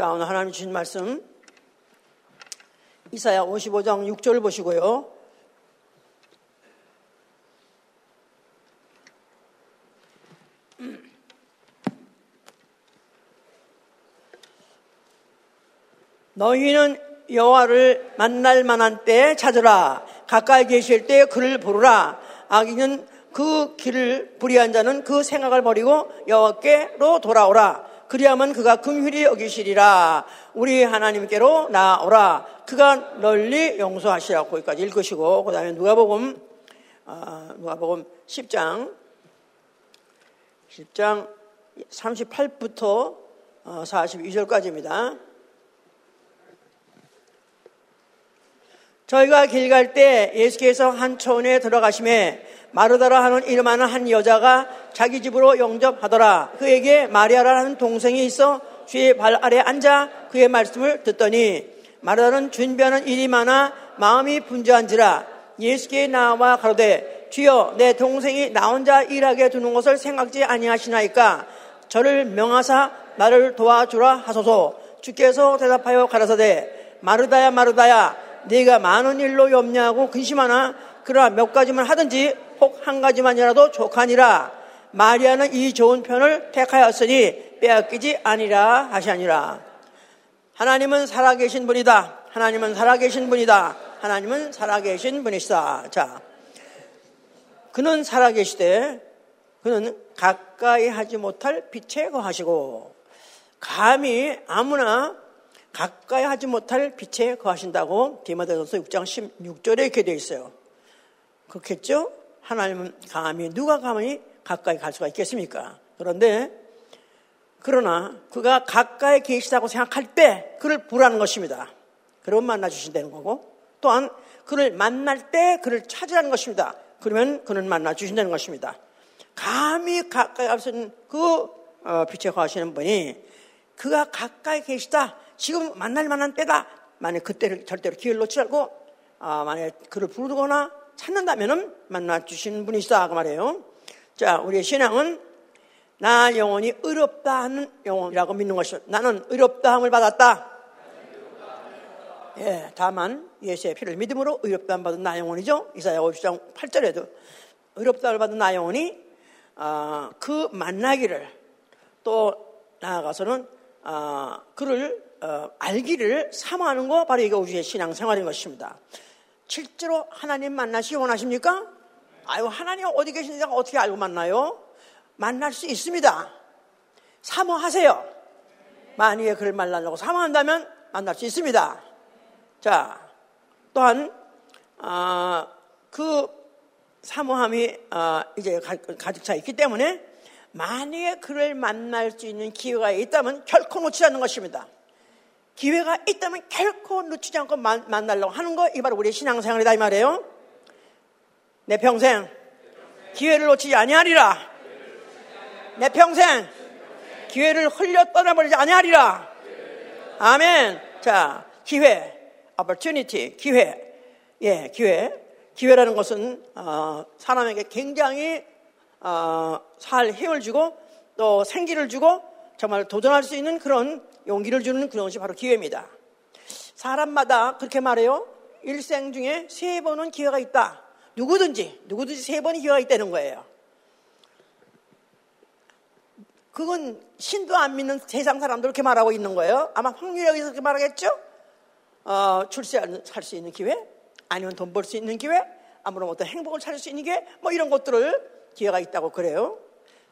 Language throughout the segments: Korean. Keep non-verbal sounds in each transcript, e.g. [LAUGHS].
자, 오늘 하나님 주신 말씀. 이사야 55장 6절 보시고요. 너희는 여호와를 만날 만한 때 찾으라. 가까이 계실 때 그를 부르라. 악인은 그 길을 불의한 자는 그 생각을 버리고 여호와께로 돌아오라 그리하면 그가 긍휼히 여기시리라. 우리 하나님께로 나오라. 그가 널리 용서하시라. 거기까지 읽으시고 그 다음에 누가복음 어, 누가복음 10장. 10장 38부터 42절까지입니다. 저희가 길 갈 때 예수께서 한 초원에 들어가심에 마르다라 하는 이름하는 한 여자가 자기 집으로 영접하더라. 그에게 마리아라는 동생이 있어 주의 발 아래 앉아 그의 말씀을 듣더니 마르다는 준비하는 일이 많아 마음이 분주한지라 예수께 나와 가로되 주여 내 동생이 나 혼자 일하게 두는 것을 생각지 아니하시나이까? 저를 명하사 나를 도와주라 하소서. 주께서 대답하여 가라사대 마르다야 마르다야 네가 많은 일로 염려하고 근심하나? 그러나 몇 가지만 하든지 혹 한 가지만이라도 족하니라. 마리아는 이 좋은 편을 택하였으니 빼앗기지 아니라 하시니라. 하나님은 살아계신 분이다. 하나님은 살아계신 분이다. 하나님은 살아계신 분이시다. 자 그는 살아계시되 그는 가까이 하지 못할 빛에 거하시고 감히 아무나 가까이 하지 못할 빛에 거하신다고 디마데전서 6장 16절에 이렇게 되어 있어요. 그렇겠죠? 하나님은 감히 누가 감히 가까이 갈 수가 있겠습니까? 그런데 그러나 그가 가까이 계시다고 생각할 때 그를 부라는 것입니다. 그러면 만나 주신다는 거고 또한 그를 만날 때 그를 찾으라는 것입니다. 그러면 그는 만나 주신다는 것입니다. 감히 가까이 있는 그 어, 빛에 거하시는 분이 그가 가까이 계시다. 지금 만날 만한 때다. 만약 그때를 절대로 기회를 놓지 말고 아, 만약 그를 부르거나 찾는다면은 만나 주시는 분이시다 그 말이에요. 자, 우리의 신앙은 나 영혼이 의롭다 하는 영혼이라고 믿는 것이죠. 나는 의롭다함을 받았다. 예, 다만 예수의 피를 믿음으로 의롭다함 받은 나 영혼이죠. 이사야 50장 8절에도 의롭다함을 받은 나 영혼이 어, 그 만나기를 또 나아가서는 어, 그를 어, 알기를 사모하는 거 바로 이게 우리의 신앙생활인 것입니다. 실제로 하나님 만나시 원하십니까? 아유 하나님 어디 계신지 어떻게 알고 만나요? 만날 수 있습니다. 사모하세요. 만약에 그를 만나려고 사모한다면 만날 수 있습니다. 자 또한 어, 그 사모함이 어, 이제 가득 차 있기 때문에 만약에 그를 만날 수 있는 기회가 있다면 결코 놓치지 않는 것입니다. 기회가 있다면 결코 놓치지 않고 만, 만나려고 하는 거, 이게 바로 우리의 신앙생활이다, 이 말이에요. 내 평생 기회를 놓치지 아니하리라. 내 평생 기회를 흘려 떠나버리지 아니하리라. 아멘. 자, 기회, opportunity, 기회. 예, 기회. 기회라는 것은 어, 사람에게 굉장히 어, 살 힘을 주고 또 생기를 주고 정말 도전할 수 있는 그런 용기를 주는 그런 것이 바로 기회입니다. 사람마다 그렇게 말해요. 일생 중에 세 번은 기회가 있다. 누구든지, 누구든지 세 번의 기회가 있다는 거예요. 그건 신도 안 믿는 세상 사람들 그렇게 말하고 있는 거예요. 아마 확률에 의해서 그렇게 말하겠죠? 어, 출세할 수 있는 기회? 아니면 돈 벌 수 있는 기회? 아무런 어떤 행복을 찾을 수 있는 기회? 뭐 이런 것들을 기회가 있다고 그래요.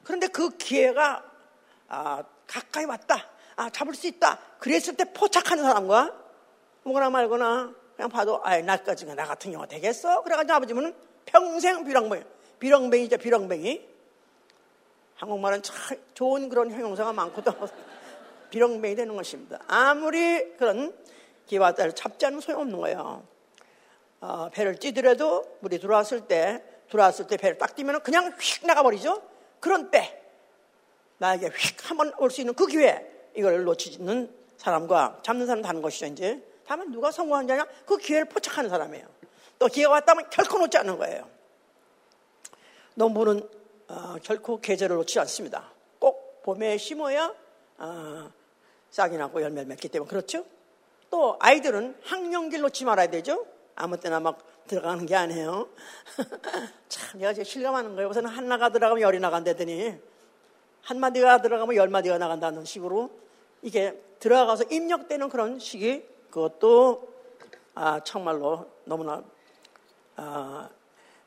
그런데 그 기회가 아, 가까이 왔다. 아, 잡을 수 있다. 그랬을 때 포착하는 사람과 뭐거나 말거나 그냥 봐도 아이 나까지 나 같은 경우 되겠어? 그래가지고 아버지는 평생 비렁뱅이 비렁뱅이죠 비렁뱅이. 한국말은 참 좋은 그런 형용사가 많거든 [LAUGHS] 비렁뱅이 되는 것입니다. 아무리 그런 기와 딸을 잡지 않으면 소용없는 거예요. 어, 배를 찌더라도 물이 들어왔을 때 들어왔을 때 배를 딱 띄면 그냥 휙 나가버리죠? 그런 때 나에게 휙 한번 올 수 있는 그 기회 이걸 놓치는 사람과 잡는 사람 다른 것이죠, 이제. 다만 누가 성공한 자냐? 그 기회를 포착하는 사람이에요. 또 기회가 왔다면 결코 놓지 않는 거예요. 농부는 어, 결코 계절을 놓지 않습니다. 꼭 봄에 심어야 어, 싹이 나고 열매를 맺기 때문에 그렇죠? 또 아이들은 학령길 놓지 말아야 되죠? 아무 때나 막 들어가는 게 아니에요. [LAUGHS] 참, 내가 지금 실감하는 거예요. 우선 하나가 들어가면 열이 나간다더니 한 마디가 들어가면 열 마디가 나간다는 식으로 이게 들어가서 입력되는 그런 시기 그것도 아, 정말로 너무나 아,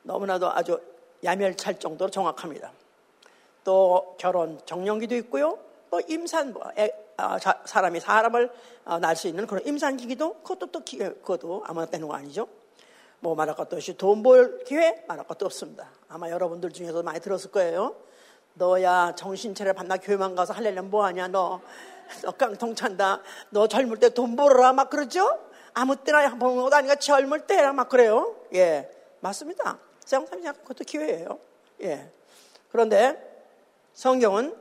너무나도 아주 야멸찰 정도로 정확합니다. 또 결혼 정년기도 있고요. 또 임산 뭐, 애, 아, 자, 사람이 사람을 아, 낳을 수 있는 그런 임산기기도 그것도 또 기회 그것도 아무나 되는 거 아니죠. 뭐 말할 것도 없이 돈 벌 기회 말할 것도 없습니다. 아마 여러분들 중에서 많이 들었을 거예요. 너야 정신 차려 밤낮 교회만 가서 할래면 뭐하냐 너, 너 깡통 찬다. 너 젊을 때 돈 벌어라 막 그러죠? 아무 때나 보는 것도 아니라 젊을 때라 막 그래요. 예, 맞습니다. 세상삼이 그것도 기회예요. 예. 그런데 성경은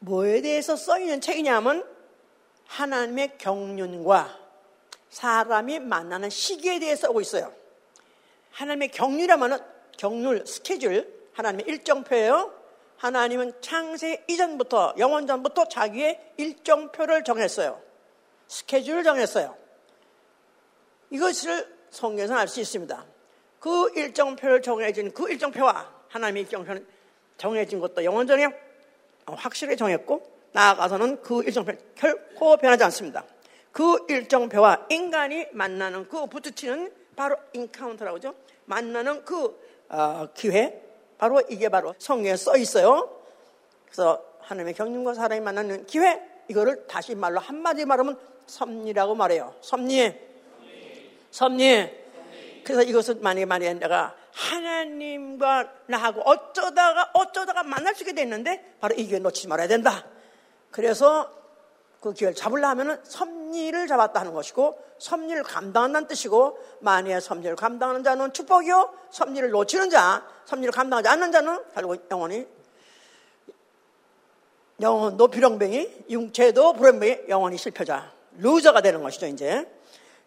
뭐에 대해서 써있는 책이냐면 하나님의 경륜과 사람이 만나는 시기에 대해서 오고 있어요. 하나님의 경륜이라면 경륜, 스케줄, 하나님의 일정표예요. 하나님은 창세 이전부터 영원 전부터 자기의 일정표를 정했어요. 스케줄을 정했어요. 이것을 성경에서 알 수 있습니다. 그 일정표를 정해진 그 일정표와 하나님의 일정표는 정해진 것도 영원 전에 확실하게 정했고 나아가서는 그 일정표 결코 변하지 않습니다. 그 일정표와 인간이 만나는 그 부딪히는 바로 인카운터라고 하죠. 만나는 그 어, 기회 바로 이게 바로 성경에 써 있어요. 그래서 하나님의 경륜과 사람이 만나는 기회 이거를 다시 말로 한마디 말하면 섭리라고 말해요. 섭리. 섭리. 그래서 이것을 만약에 만약에 내가 하나님과 나하고 어쩌다가 어쩌다가 만날 수 있게 됐는데 바로 이 기회 놓치지 말아야 된다. 그래서 그 기회를 잡으려면 섭리를 잡았다 하는 것이고 섭리를 감당한다는 뜻이고 만약에 섭리를 감당하는 자는 축복이요 섭리를 놓치는 자 섭리를 감당하지 않는 자는 결국 영원히 영혼도 비렁뱅이 육체도 비렁뱅이 영원히 실패자 loser가 되는 것이죠 이제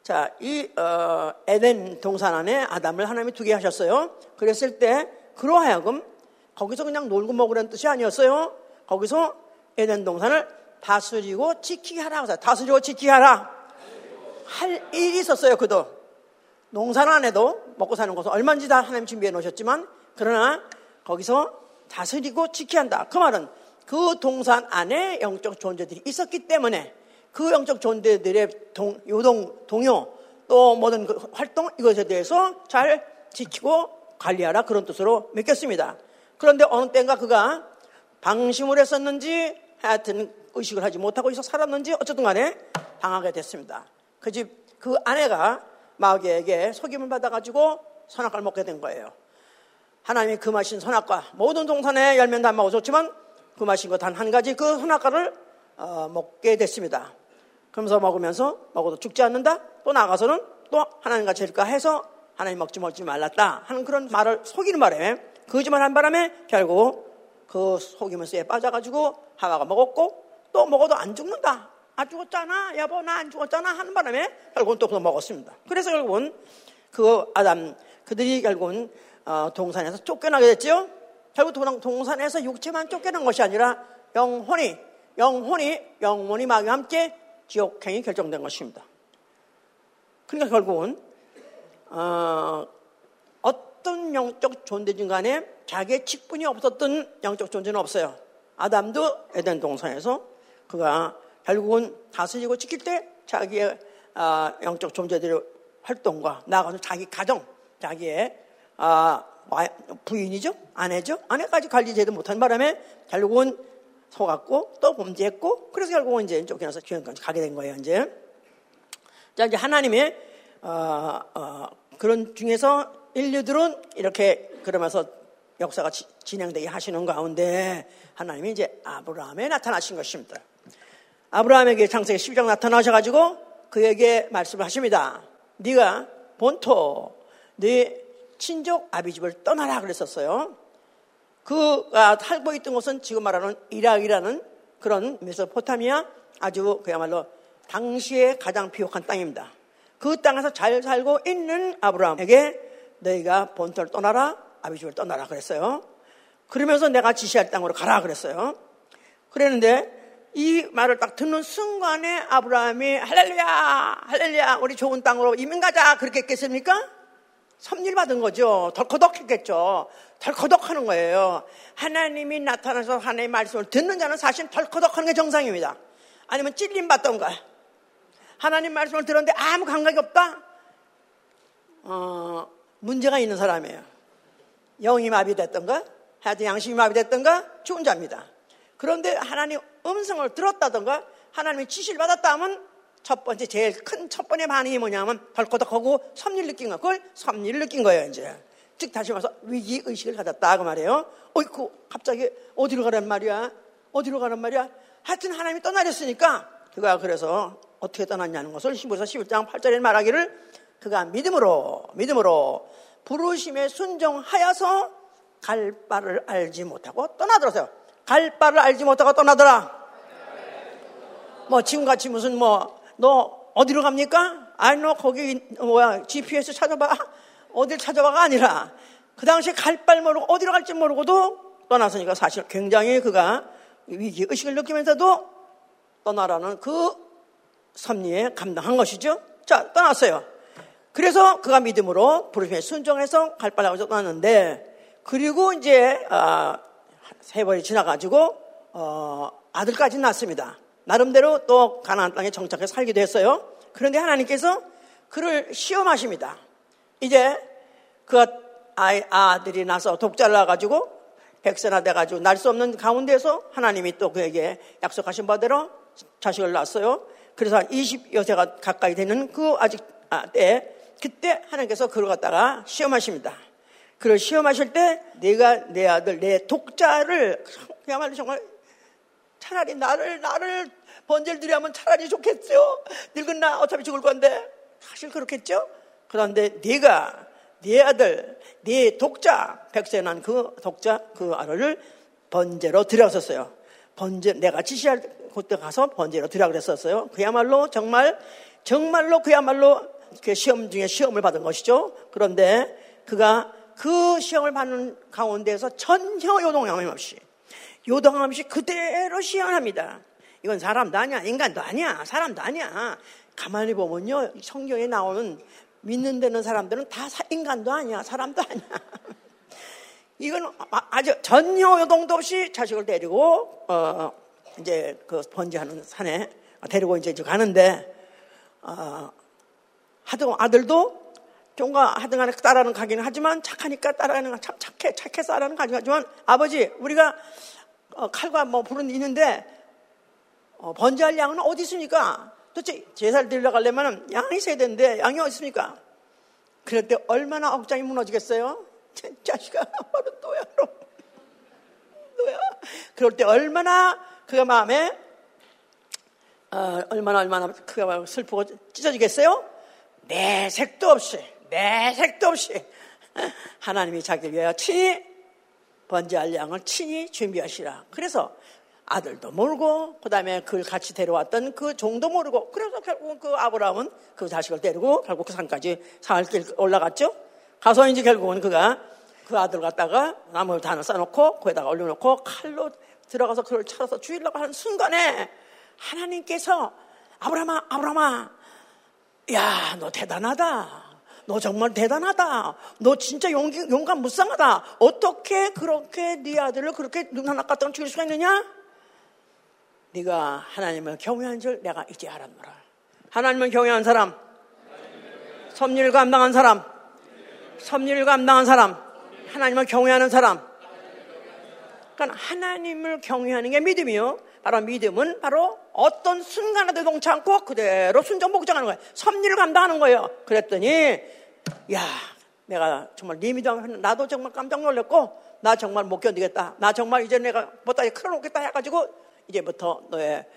자, 이 어, 에덴 동산 안에 아담을 하나님이 두게 하셨어요. 그랬을 때 그로 하여금 거기서 그냥 놀고 먹으라는 뜻이 아니었어요. 거기서 에덴 동산을 다스리고 지키게 하라. 다스리고 지키게 하라. 할 일이 있었어요, 그도. 농사는 안 해도 먹고 사는 것은 얼마든지 다 하나님 준비해 놓으셨지만, 그러나 거기서 다스리고 지켜야 한다. 그 말은 그 동산 안에 영적 존재들이 있었기 때문에 그 영적 존재들의 동, 요동, 동요, 또 모든 그 활동, 이것에 대해서 잘 지키고 관리하라. 그런 뜻으로 맡겼습니다. 그런데 어느 때인가 그가 방심을 했었는지 하여튼 의식을 하지 못하고 있어 살았는지 어쨌든 간에 당하게 됐습니다. 그 집, 그 아내가 마귀에게 속임을 받아가지고 선악과를 먹게 된 거예요. 하나님이 그 마신 선악과 모든 동산에 열면 다 먹어줬지만 그 마신 것 단 한 가지 그 선악과를 어, 먹게 됐습니다. 그러면서 먹으면서 먹어도 죽지 않는다? 또 나가서는 또 하나님과 질까 해서 하나님 먹지 먹지 말랐다 하는 그런 말을 속이는 바람에 거짓말 한 바람에 결국 그 속이면서에 빠져가지고 하와가 먹었고 또 먹어도 안 죽는다. 아 죽었잖아. 여보 나 안 죽었잖아 하는 바람에 결국은 또 그거 먹었습니다. 그래서 결국은 그 아담 그들이 결국은 어, 동산에서 쫓겨나게 됐죠. 결국 동산에서 육체만 쫓겨난 것이 아니라 영혼이 영혼이 영혼이 마귀와 함께 지옥행이 결정된 것입니다. 그러니까 결국은 어, 떤 영적 존재든 간에 자기의 직분이 없었던 영적 존재는 없어요. 아담도 에덴 동산에서 그가 결국은 다스리고 지킬 때 자기의 어, 영적 존재들의 활동과 나아가서 자기 가정, 자기의 어, 부인이죠, 아내죠, 아내까지 관리 제도 못한 바람에 결국은 속았고 또 범죄했고 그래서 결국은 이제 쫓겨나서 지옥까지 가게 된 거예요 이제. 자 이제 하나님의 어, 어, 그런 중에서 인류들은 이렇게 그러면서 역사가 지, 진행되게 하시는 가운데 하나님이 이제 아브라함에 나타나신 것입니다. 아브라함에게 창세기 12장 나타나셔가지고 그에게 말씀을 하십니다. 네가 본토, 네 친족 아비집을 떠나라 그랬었어요. 그가 살고 있던 곳은 지금 말하는 이락이라는 그런 메소포타미아 아주 그야말로 당시에 가장 비옥한 땅입니다. 그 땅에서 잘 살고 있는 아브라함에게 너희가 본토를 떠나라 아비집을 떠나라 그랬어요. 그러면서 내가 지시할 땅으로 가라 그랬어요. 그랬는데 이 말을 딱 듣는 순간에 아브라함이 할렐루야, 할렐루야, 우리 좋은 땅으로 이민 가자 그렇게 했겠습니까? 섭리를 받은 거죠. 덜커덕 했겠죠. 덜커덕 하는 거예요. 하나님이 나타나서 하나님의 말씀을 듣는 자는 사실 덜커덕 하는 게 정상입니다. 아니면 찔림 받던가. 하나님 말씀을 들었는데 아무 감각이 없다? 어, 문제가 있는 사람이에요. 영이 마비됐던가? 하여튼 양심이 마비됐던가? 좋은 자입니다. 그런데 하나님 음성을 들었다던가 하나님의 지시를 받았다 하면 첫 번째 제일 큰 첫 번째 반응이 뭐냐면 덜커덕하고 섭리를 느낀 거. 그걸 섭리를 느낀 거예요 이제. 즉 다시 말해서 위기 의식을 가졌다 그 말이에요. 어이쿠 갑자기 어디로 가란 말이야? 어디로 가란 말이야? 하여튼 하나님이 떠나렸으니까 그가 그래서 어떻게 떠났냐는 것을 히브리서 11장 8절에 말하기를 그가 믿음으로 믿음으로 부르심에 순종하여서 갈 바를 알지 못하고 떠나들었어요 갈 바를 알지 못하고 떠나더라. 뭐 지금같이 무슨 뭐 너 어디로 갑니까? 아니 너 거기 뭐야 GPS 찾아봐 어딜 찾아봐가 아니라 그 당시에 갈바 모르고 어디로 갈지 모르고도 떠났으니까 사실 굉장히 그가 위기 의식을 느끼면서도 떠나라는 그 섭리에 감당한 것이죠. 자 떠났어요. 그래서 그가 믿음으로 부르심에 순종해서 갈 바라고 떠났는데 그리고 이제 아, 세월이 지나가지고 어, 아들까지 낳습니다. 나름대로 또 가나안 땅에 정착해 살기도 했어요. 그런데 하나님께서 그를 시험하십니다. 이제 그 아이, 아들이 나서 독자를 낳아가지고 백세나 돼가지고 날 수 없는 가운데서 하나님이 또 그에게 약속하신 바대로 자식을 낳았어요. 그래서 한 20여세가 가까이 되는 그 아직 아, 때 그때 하나님께서 그를 갖다가 시험하십니다. 그를 시험하실 때 내가 내 아들, 내 독자를 그야말로 정말 차라리 나를, 나를 번제를 드리면 차라리 좋겠죠? 늙은 나 어차피 죽을 건데. 사실 그렇겠죠? 그런데 네가 네 아들, 네 독자, 백세 난 그 독자, 그 아들을 번제로 드렸었어요. 번제, 내가 지시할 곳에 가서 번제로 드려 그랬었어요. 그야말로 정말, 정말로 그야말로 그 시험 중에 시험을 받은 것이죠. 그런데 그가 그 시험을 받는 가운데서 전혀 요동함 없이 요동함 없이 그대로 시험합니다. 이건 사람도 아니야. 인간도 아니야. 사람도 아니야. 가만히 보면요. 성경에 나오는 믿는 데는 사람들은 다 인간도 아니야. 사람도 아니야. [LAUGHS] 이건 아, 아주 전혀 요동도 없이 자식을 데리고 어 이제 그 번지하는 산에 데리고 이제 가는데 어 하도 아들도 종가 하든 간에 따라는 가기는 하지만 착하니까 따라가는 참 착해 착해서 따라는 가긴 하지만 아버지 우리가 어, 칼과 뭐 불은 있는데 어, 번제할 양은 어디 있습니까? 도대체 제사를 드리러 가려면 양이 있어야 되는데 양이 어디 있습니까? 그럴 때 얼마나 억장이 무너지겠어요? [LAUGHS] 자식아 바로 너야 너. 너야 그럴 때 얼마나 그가 마음에 어, 얼마나 얼마나 그가 슬프고 찢어지겠어요? 내색도 없이 내색도 없이 하나님이 자기를 위하여 친히 번제할 양을 친히 준비하시라. 그래서 아들도 모르고 그다음에 그걸 같이 데려왔던 그 종도 모르고 그래서 결국은 그 아브라함은 그 자식을 데리고 결국 그 산까지 산길 올라갔죠. 가서 이제 결국은 그가 그 아들 갖다가 나무 단을 쌓아놓고 거기다가 올려놓고 칼로 들어가서 그를 찾아서 죽이려고 하는 순간에 하나님께서 아브라함아 아브라함아 야 너 대단하다 너 정말 대단하다. 너 진짜 용기, 용감 무쌍하다. 어떻게 그렇게 네 아들을 그렇게 눈 하나 까딱 죽일 수가 있느냐? 네가 하나님을 경외한 줄 내가 이제 알았노라. 하나님을 경외한 사람, 섭리를 감당한 사람, 섭리를 감당한 사람, 하나님을 경외하는 사람. 그러니까 하나님을 경외하는 게 믿음이요. 바로 믿음은 바로 어떤 순간에도 동치 않고 그대로 순종 복종하는 거예요. 섭리를 감당하는 거예요. 그랬더니 야 내가 정말 네 믿음 나도 정말 깜짝 놀랐고 나 정말 못 견디겠다. 나 정말 이제 내가 못다에 끌어놓겠다 해가지고 이제부터 너의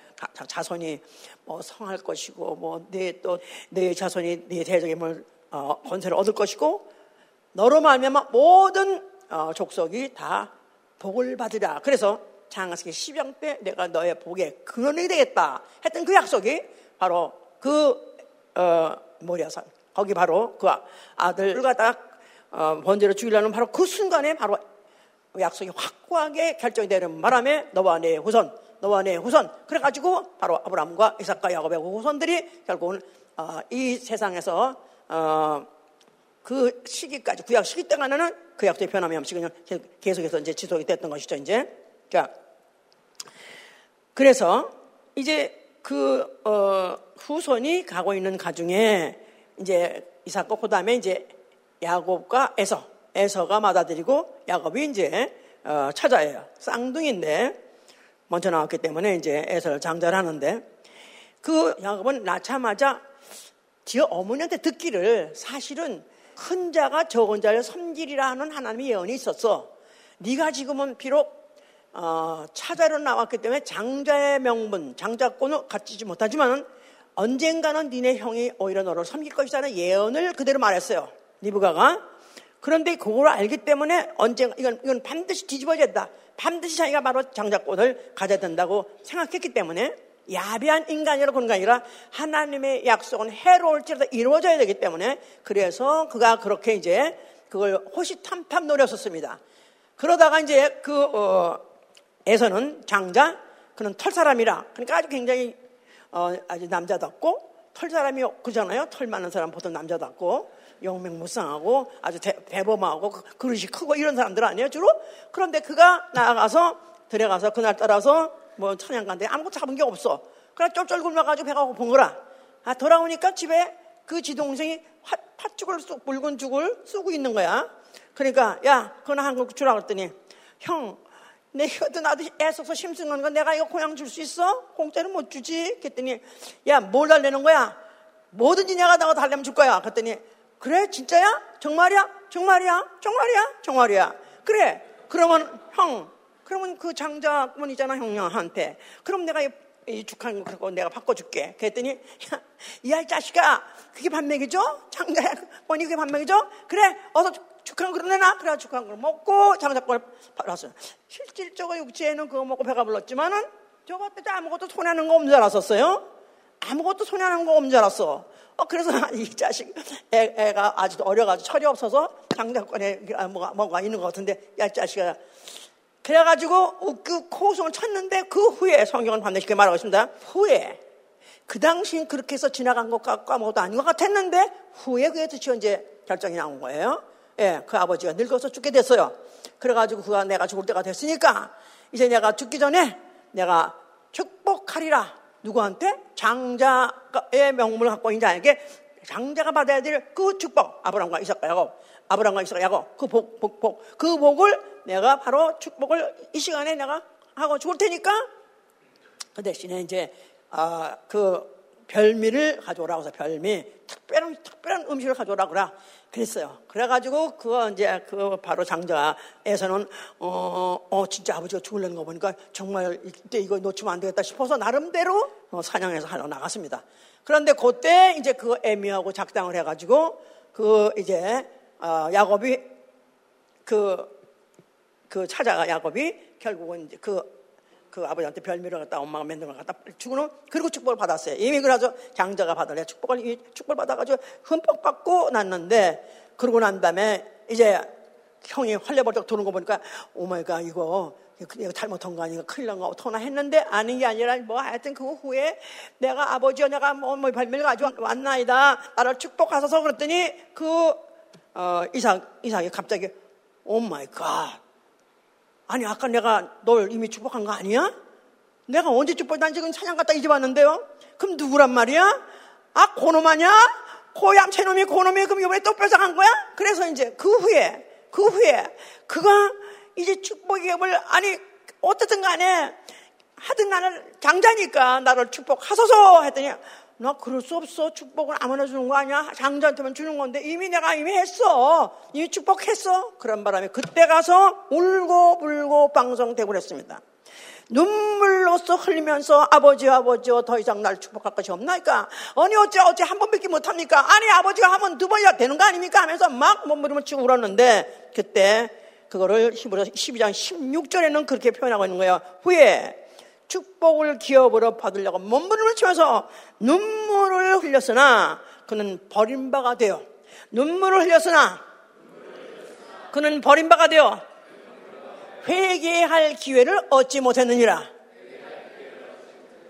자손이 뭐 성할 것이고 뭐내또내 자손이 네 대적임을 어, 권세를 얻을 것이고 너로 말미암아 모든 어, 족속이 다 복을 받으라. 그래서 장하스기 시병 때 내가 너의 복의 근원이 되겠다 했던 그 약속이 바로 그 어, 모리아산 거기 바로 그 아들을 갖다 어, 번제로 죽이려는 바로 그 순간에 바로 약속이 확고하게 결정되는 바람에 너와 내 후손 너와 내 후손. 그래가지고 바로 아브라함과 이삭과 야곱의 후손들이 결국은 어, 이 세상에서 어, 그 시기까지 구약 시기 동안에는 그 약속의 변함이 없이 그냥 계속해서 이제 지속이 됐던 것이죠 이제. 자, 그래서 이제 그 어, 후손이 가고 있는 가중에 이제 이삭과 그다음에 이제 야곱과 에서, 에서가 맞아들이고 야곱이 이제 어, 찾아요. 쌍둥이인데 먼저 나왔기 때문에 이제 에서를 장자를 하는데 그 야곱은 낳자마자 지 어머니한테 듣기를 사실은 큰 자가 적은 자를 섬기리라 하는 하나님의 예언이 있었어. 네가 지금은 비록 어, 차자로 나왔기 때문에 장자의 명분, 장자권을 갖지 못하지만 언젠가는 니네 형이 오히려 너를 섬길 것이라는 예언을 그대로 말했어요. 리브가가. 그런데 그걸 알기 때문에 언젠가 이건, 이건 반드시 뒤집어졌다. 반드시 자기가 바로 장자권을 가져야 된다고 생각했기 때문에 야비한 인간이라 그런 게 아니라 하나님의 약속은 해로울지라도 이루어져야 되기 때문에 그래서 그가 그렇게 이제 그걸 호시탐탐 노렸었습니다. 그러다가 이제 그, 어, 에서는 장자, 그는 털 사람이라. 그러니까 아주 굉장히, 어, 아주 남자답고, 털 사람이 그잖아요. 털 많은 사람 보통 남자답고, 영맹무쌍하고, 아주 대, 대범하고, 그, 그릇이 크고 이런 사람들 아니에요, 주로? 그런데 그가 나아가서, 들어가서 그날 따라서 뭐 찬양가인데 아무것도 잡은 게 없어. 그래 쫄쫄 굶어가지고 배가 고픈 거라. 아, 돌아오니까 집에 그 지동생이 팥죽을 쑥, 붉은 죽을 쓰고 있는 거야. 그러니까, 야, 그거나 한국 주라 그랬더니, 형, 내 이것도 나도 애써서 심쓰는 거 내가 이거 고향 줄 수 있어? 공짜로 못 주지? 그랬더니, 야, 뭘 달래는 거야? 뭐든지 내가 나가 달래면 줄 거야. 그랬더니, 그래, 진짜야? 정말이야? 정말이야? 정말이야? 정말이야? 그래, 그러면 형, 그러면 그 장자분 이잖아, 형님한테. 그럼 내가 이, 이 죽한 거 그거 내가 바꿔줄게. 그랬더니, 야, 이 자식아, 그게 반맥이죠? 장자, 뭐니 그게 반맥이죠? 그래, 어서 죽한 그릇 내놔. 그래, 죽한 그릇 먹고 장자권을 받았어요. 실질적으로 육지에는 그거 먹고 배가 불렀지만은 저것 때 아무것도 손해하는 거 없는 줄 알았었어요. 아무것도 손해하는 거 없는 줄 알았어. 어, 그래서 [LAUGHS] 이 자식, 애, 가 아주 어려가지고 철이 없어서 장자권에 뭐가, 뭐가 있는 것 같은데, 야, 자식아, 그래가지고 그 코송을 쳤는데 그 후에 성경은 반드시 그렇게 말하고 있습니다. 후에 그 당시엔 그렇게 해서 지나간 것 같고 아무것도 아닌 것 같았는데 후에 그에 드쳐 이제 결정이 나온 거예요. 예, 그 아버지가 늙어서 죽게 됐어요. 그래가지고 그가 내가 죽을 때가 됐으니까 이제 내가 죽기 전에 내가 축복하리라. 누구한테? 장자의 명분을 갖고 있는 자에게 장자가 받아야 될 그 축복. 아브라함과 이삭과 야곱. 아브라함과 이삭과 야곱. 그 복, 복, 복. 그 복을 내가 바로 축복을 이 시간에 내가 하고 죽을 테니까 그 대신에 이제 아, 그 별미를 가져오라고 해서 별미 특별한 특별한 음식을 가져오라 그래 그랬어요. 그래가지고 그거 이제 그 바로 장자에서는 어, 어 진짜 아버지가 죽을려는 거 보니까 정말 이때 이거 놓치면 안 되겠다 싶어서 나름대로 어, 사냥해서 하러 나갔습니다. 그런데 그때 이제 그 애미하고 작당을 해가지고 그 이제 어, 야곱이 그그 찾아가 야곱이 결국은 이제 그, 그 아버지한테 별미를 갖다 엄마가 만든 걸 갖다 주고는 그리고 축복을 받았어요. 이미 그래서 장자가 받을래. 축복을 축복을 받아가지고 흠뻑 받고 났는데 그러고 난 다음에 이제 형이 헐레벌떡 오는 거 보니까 oh my God 이거 이거 잘못한 거 아닌가 큰일 난거 어떡하나 했는데 아닌 게 아니라 뭐 하여튼 그 후에 내가 아버지와 내가 뭐, 뭐 별미를 가지고 왔나이다. 나를 축복하소서 그랬더니 그 어, 이삭 이삭이 갑자기 oh my God 아니, 아까 내가 널 이미 축복한 거 아니야? 내가 언제 축복, 난 지금 사냥 갔다 이제 왔는데요? 그럼 누구란 말이야? 아, 고놈 아냐? 고얌, 채놈이 고놈이 그럼 이번에 또 뺏어간 거야? 그래서 이제 그 후에, 그 후에, 그가 이제 축복의 을 아니, 어떻든 간에 하든 나는 장자니까 나를 축복하소서 했더니 나 그럴 수 없어. 축복은 아무나 주는 거 아니야? 장자한테만 주는 건데 이미 내가 이미 했어. 이미 축복했어. 그런 바람에 그때 가서 울고 불고 방송되고 그랬습니다. 눈물로써 흘리면서 아버지 아버지요 더 이상 날 축복할 것이 없나니까 아니 어째 어째 한 번밖에 못합니까 아니 아버지가 하면 두 번이야 되는 거 아닙니까 하면서 막 몸부림을 치고 울었는데 그때 그거를 히브리 12장 16절에는 그렇게 표현하고 있는 거예요 후에 축복을 기업으로 받으려고 몸부림을 치면서 눈물을 흘렸으나 그는 버림바가 되어 눈물을 흘렸으나 그는 버림바가 되어 회개할 기회를 얻지 못했느니라.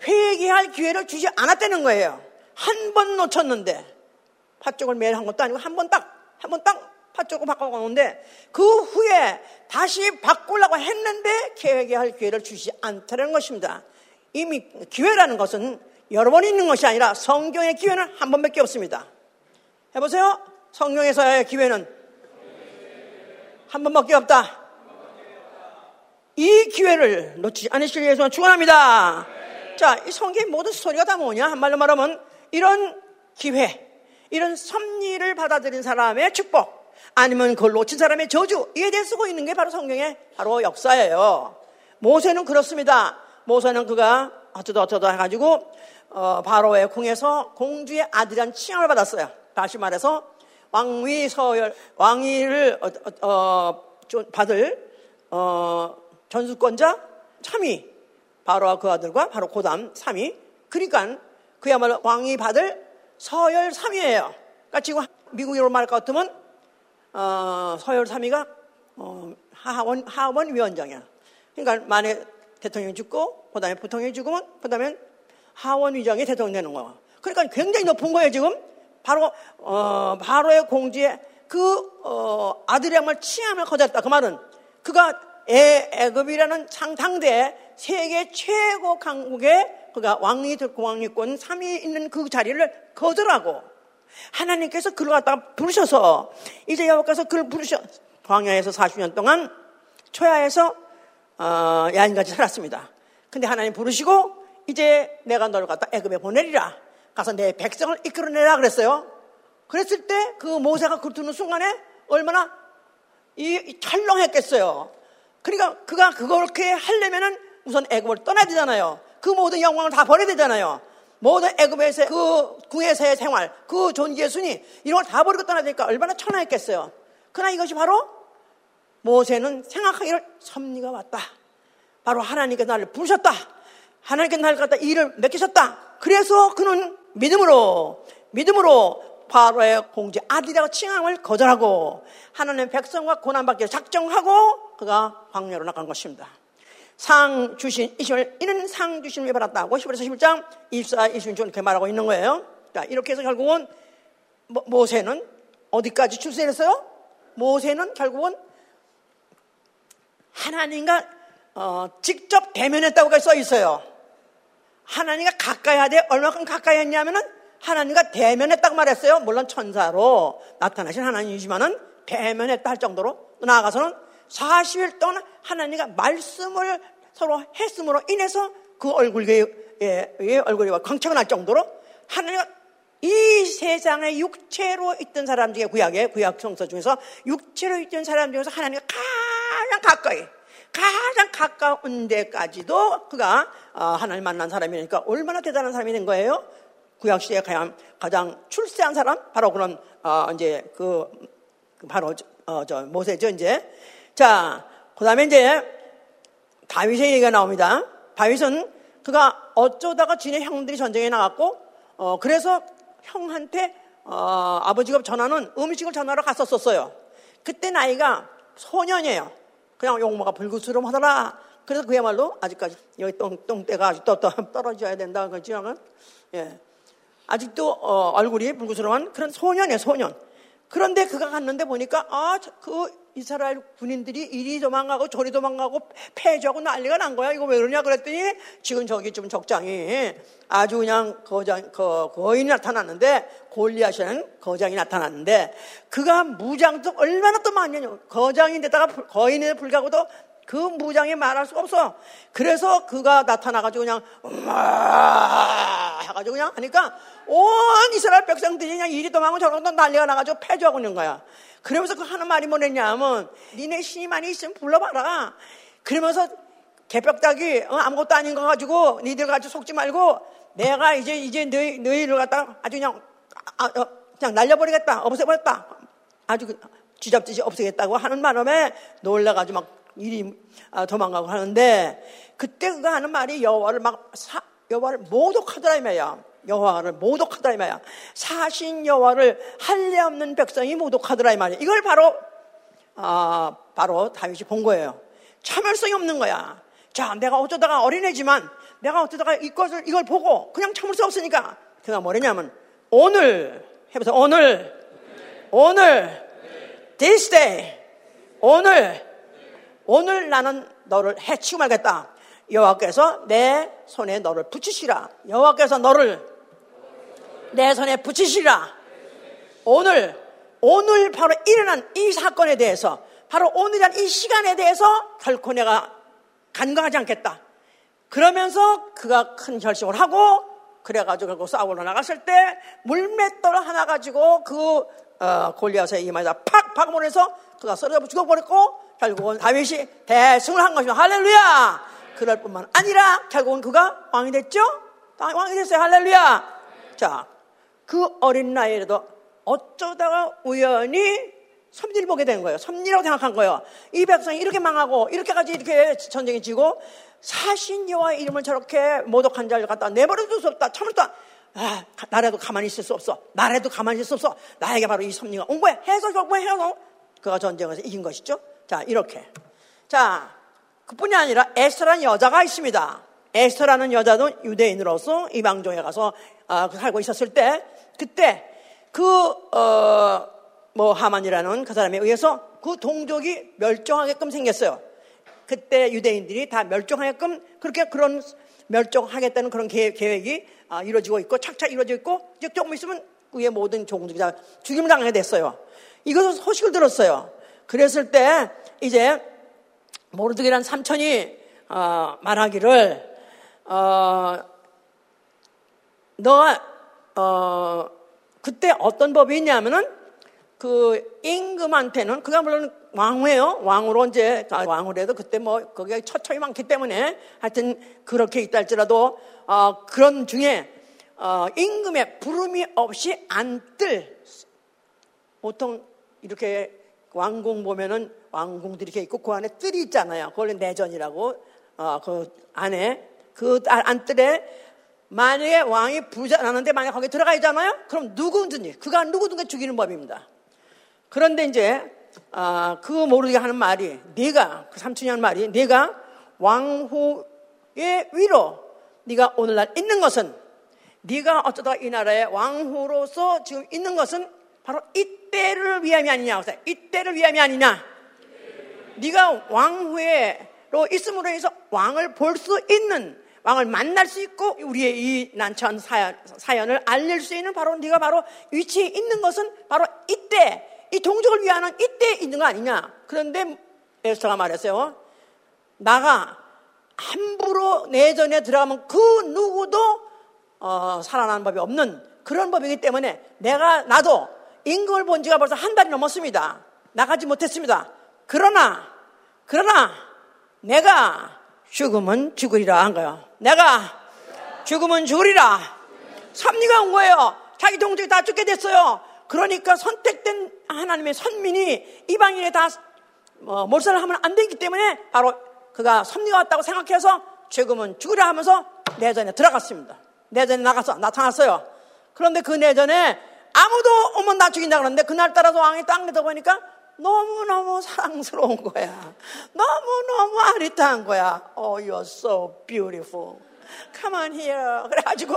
회개할 기회를 주지 않았다는 거예요. 한 번 놓쳤는데 팥죽을 매일 한 것도 아니고 한 번 딱, 한 번 딱 팥죽을 바꿔놓는데 그 후에 다시 바꾸려고 했는데 회개할 기회를 주지 않다는 것입니다. 이미 기회라는 것은 여러 번 있는 것이 아니라 성경의 기회는 한 번밖에 없습니다. 해보세요. 성경에서의 기회는 한 번밖에 없다. 이 기회를 놓치지 않으시길 위해서 축원합니다. 자, 이 성경의 모든 스토리가 다 뭐냐? 한말로 말하면 이런 기회, 이런 섭리를 받아들인 사람의 축복, 아니면 그걸 놓친 사람의 저주, 이에 대해 쓰고 있는 게 바로 성경의 바로 역사예요. 모세는 그렇습니다. 모세는 그가 어쩌다 어쩌다 해가지고 어, 바로의 궁에서 공주의 아들이란 칭함을 받았어요. 다시 말해서 왕위 서열, 왕위를 어, 어, 받을 어, 전수권자 3위 바로와 그 아들과 바로 고담 3위 그러니까 그야말로 왕위 받을 서열 3위예요. 그러니까 지금 미국으로 말할 것 같으면 어, 서열 3위가 어, 하원 하원 위원장이야. 그러니까 만에 대통령이 죽고 그다음에 부통령이 죽으면 그다음에 하원 위장이 대통령 되는 거야. 그러니까 굉장히 높은 거예요 지금. 바로 어, 바로의 공주의 그 어, 아들의 양말 치함을 거절했다. 그 말은 그가 애, 애급이라는 상당대 세계 최고 강국의 그가 듣고 왕위권 3위 있는 그 자리를 거절하고 하나님께서 그를 갖다가 부르셔서 이제 여호와께서 그를 부르셔 광야에서 40년 동안 초야에서 어, 야인같이 살았습니다. 근데 하나님 부르시고 이제 내가 너를 갖다 애굽에 보내리라. 가서 내 백성을 이끌어내라 그랬어요. 그랬을 때 그 모세가 그 두는 순간에 얼마나 이 철렁했겠어요. 그러니까 그가 그렇게 하려면은 우선 애굽을 떠나야 되잖아요. 그 모든 영광을 다 버려야 되잖아요. 모든 애굽에서 그 구에서의 생활, 그 존귀의 순위 이런 걸 다 버리고 떠나야 되니까 얼마나 천하했겠어요. 그러나 이것이 바로 모세는 생각하기를 섭리가 왔다. 바로 하나님께 나를 부르셨다. 하나님께 나를 갖다 일을 맡기셨다. 그래서 그는 믿음으로 믿음으로 바로의 공제 아들이라고 칭함을 거절하고 하나님의 백성과 고난받기를 작정하고 그가 광야로 나간 것입니다. 상 주신 이심을 이는 상 주심을 받았다. 50에서 11장 24, 26절 이렇게 말하고 있는 거예요. 자, 이렇게 해서 결국은 모세는 어디까지 출세했어요? 모세는 결국은 하나님과 어, 직접 대면했다고 써 있어요. 하나님과 가까이 하되 얼마큼 가까이 했냐면은 하나님과 대면했다고 말했어요. 물론 천사로 나타나신 하나님이지만은 대면했다 할 정도로 나아가서는 40일 동안 하나님과 말씀을 서로 했음으로 인해서 그 얼굴에 예, 얼굴이 광채가 날 정도로 하나님과 이 세상에 육체로 있던 사람 중에 구약의 구약 성서 중에서 육체로 있던 사람 중에서 하나님과 가장 가까이 가장 가까운 데까지도 그가 어, 하나님 만난 사람이니까 얼마나 대단한 사람이 된 거예요? 구약 시대에 가장, 가장 출세한 사람 바로 그런 어, 이제 그, 그 바로 어, 저 모세죠 이제 자, 그 다음에 이제 다윗의 얘기가 나옵니다. 다윗은 그가 어쩌다가 지네 형들이 전쟁에 나갔고, 어, 그래서 형한테, 어, 아버지가 전하는 음식을 전하러 갔었었어요. 그때 나이가 소년이에요. 그냥 용모가 불구스름하더라. 그래서 그야말로 아직까지 여기 똥, 똥대가 아직도 떨어져야 된다. 그지랑은 예. 아직도 어, 얼굴이 불구스름한 그런 소년이에요, 소년. 그런데 그가 갔는데 보니까 아, 그 이스라엘 군인들이 이리 도망가고 저리 도망가고 폐지하고 난리가 난 거야. 이거 왜 그러냐 그랬더니 지금 저기 좀 적장이 아주 그냥 거장, 거, 거인이 나타났는데 골리앗이라는 거장이 나타났는데 그가 무장도 얼마나 또 많냐요. 거장인데다가 거인에 불가고도 그 무장에 말할 수가 없어. 그래서 그가 나타나가지고 그냥, 음아! 해가지고 그냥 하니까 온 이스라엘 백성들이 그냥 이리 도망고 저런 거 난리가 나가지고 패주하고 있는 거야. 그러면서 그 하는 말이 뭐랬냐면, 니네 신이 많이 있으면 불러봐라. 그러면서 개벽닭이 어, 아무것도 아닌 거 가지고 니들 가지고 속지 말고 내가 이제 이제 너희 너희를 갖다 아주 그냥 아, 어, 그냥 날려버리겠다 없애버렸다 아주 그 쥐잡듯이 없애겠다고 하는 바람에 놀라가지고 막 아, 도망가고 하는데 그때 그가 하는 말이 여호와를 막 사, 여호와를 모독하더라 이 말이야. 여호와를 모독하더라 이 말이야. 사신 여호와를 할례 없는 백성이 모독하더라 이 말이야. 이걸 바로 아, 바로 다윗이 본 거예요. 참을성이 없는 거야. 자, 내가 어쩌다가 어린애지만 내가 어쩌다가 이것을 이걸 보고 그냥 참을 수 없으니까 그가 뭐랬냐면 오늘 해보세요. 오늘 오늘 this day 오늘 오늘 나는 너를 해치고 말겠다. 여호와께서 내 손에 너를 붙이시라. 여호와께서 너를 내 손에 붙이시라. 오늘 오늘 바로 일어난 이 사건에 대해서 바로 오늘이란 이 시간에 대해서 결코 내가 간과하지 않겠다. 그러면서 그가 큰 결심을 하고 그래가지고 결국 싸우러 나갔을 때 물맷돌 하나 가지고 그 어, 골리앗의 이마에다 팍 박아보내서 그가 쓰러져 죽어버렸고 결국은 다윗이 대승을 한 것이죠. 할렐루야! 그럴 뿐만 아니라 결국은 그가 왕이 됐죠? 왕이 됐어요. 할렐루야! 자, 그 어린 나이에도 어쩌다가 우연히 섭리를 보게 된 거예요. 섭리라고 생각한 거예요. 이 백성이 이렇게 망하고 이렇게까지 이렇게 전쟁이 지고 사신 여호와 이름을 저렇게 모독한 자를 갖다 내버려 둘 수 없다. 참을 수 없다. 아, 나라도 가만히 있을 수 없어. 나라도 가만히 있을 수 없어. 나에게 바로 이 섭리가 온 거야. 해서 결국 해서 그가 전쟁에서 이긴 것이죠. 자, 이렇게. 자, 그뿐이 아니라 에스라는 여자가 있습니다. 에스라는 여자도 유대인으로서 이방종에 가서 어, 살고 있었을 때 그때 그 어, 뭐 하만이라는 그 사람에 의해서 그 동족이 멸종하게끔 생겼어요. 그때 유대인들이 다 멸종하게끔 그렇게 그런 멸종하겠다는 그런 계획이 아, 이루어지고 있고 착착 이루어지고 있고 이제 조금 있으면 그의 모든 종족이 다 죽임을 당하게 됐어요. 이것을 소식을 들었어요. 그랬을 때 이제 모르드게란 삼촌이 어, 말하기를 어, 너가 어, 그때 어떤 법이 있냐면은 그 임금한테는 그가 물론 왕후예요. 왕으로 이제 왕후래도 그때 뭐 거기에 처처이 많기 때문에 하여튼 그렇게 있다 할지라도 어, 그런 중에 어, 임금의 부름이 없이 안 뜰 보통 이렇게 왕궁 보면은 왕궁들이 이렇게 있고 그 안에 뜰이 있잖아요. 그걸 내전이라고 어, 그 안에 그 안뜰에 만약에 왕이 부자라는데 만약 거기 들어가 있잖아요. 그럼 누구든지 그가 누구든지 죽이는 법입니다. 그런데 이제 아, 그 모르게 하는 말이 네가 그 삼촌이 하는 말이 네가 왕후의 위로 네가 오늘날 있는 것은 네가 어쩌다 이 나라의 왕후로서 지금 있는 것은 바로 이 때를 위함이 아니냐. 이 때를 위함이 아니냐. 네가 왕후로 있음으로 해서 왕을 볼 수 있는 왕을 만날 수 있고 우리의 이 난처한 사연, 사연 을 알릴 수 있는 바로 네가 바로 위치에 있는 것은 바로 이때 이 동족을 위하는 이때 있는 거 아니냐. 그런데 에스터가 말했어요. 나가 함부로 내전에 들어가면 그 누구도 어, 살아나는 법이 없는 그런 법이기 때문에 내가 나도 임금을 본 지가 벌써 한 달이 넘었습니다. 나가지 못했습니다. 그러나 그러나 내가 죽으면 죽으리라 한 거예요. 내가 죽으면 죽으리라. 섭리가 온 거예요. 자기 동족이 다 죽게 됐어요. 그러니까 선택된 하나님의 선민이 이방인에 다 어, 몰살을 하면 안 되기 때문에 바로 그가 섭리가 왔다고 생각해서 죽으면 죽으려 하면서 내전에 들어갔습니다. 내전에 나가서 나타났어요. 그런데 그 내전에 아무도 오면 나 죽인다 그러는데 그날 따라서 왕이 땅에서 보니까 너무너무 사랑스러운 거야. 너무너무 아리따운 거야. Oh, you're so beautiful. Come on here. 그래가지고,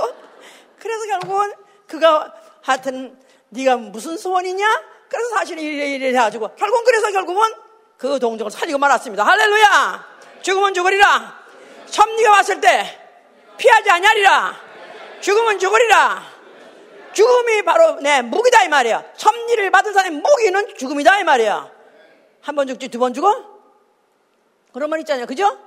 그래서 결국은 그가 하여튼 네가 무슨 소원이냐? 그래서 사실은 이래 이래 해가지고 결국은 그래서 결국은 그 동족을 살리고 말았습니다. 할렐루야! 죽으면 죽으리라. 섭리가 왔을 때 피하지 아니하리라. 죽으면 죽으리라. 죽음이 바로 내 무기다 이 말이야. 섭리를 받은 사람의 무기는 죽음이다 이 말이야. 한 번 죽지 두 번 죽어? 그런 말 있잖아요. 그죠?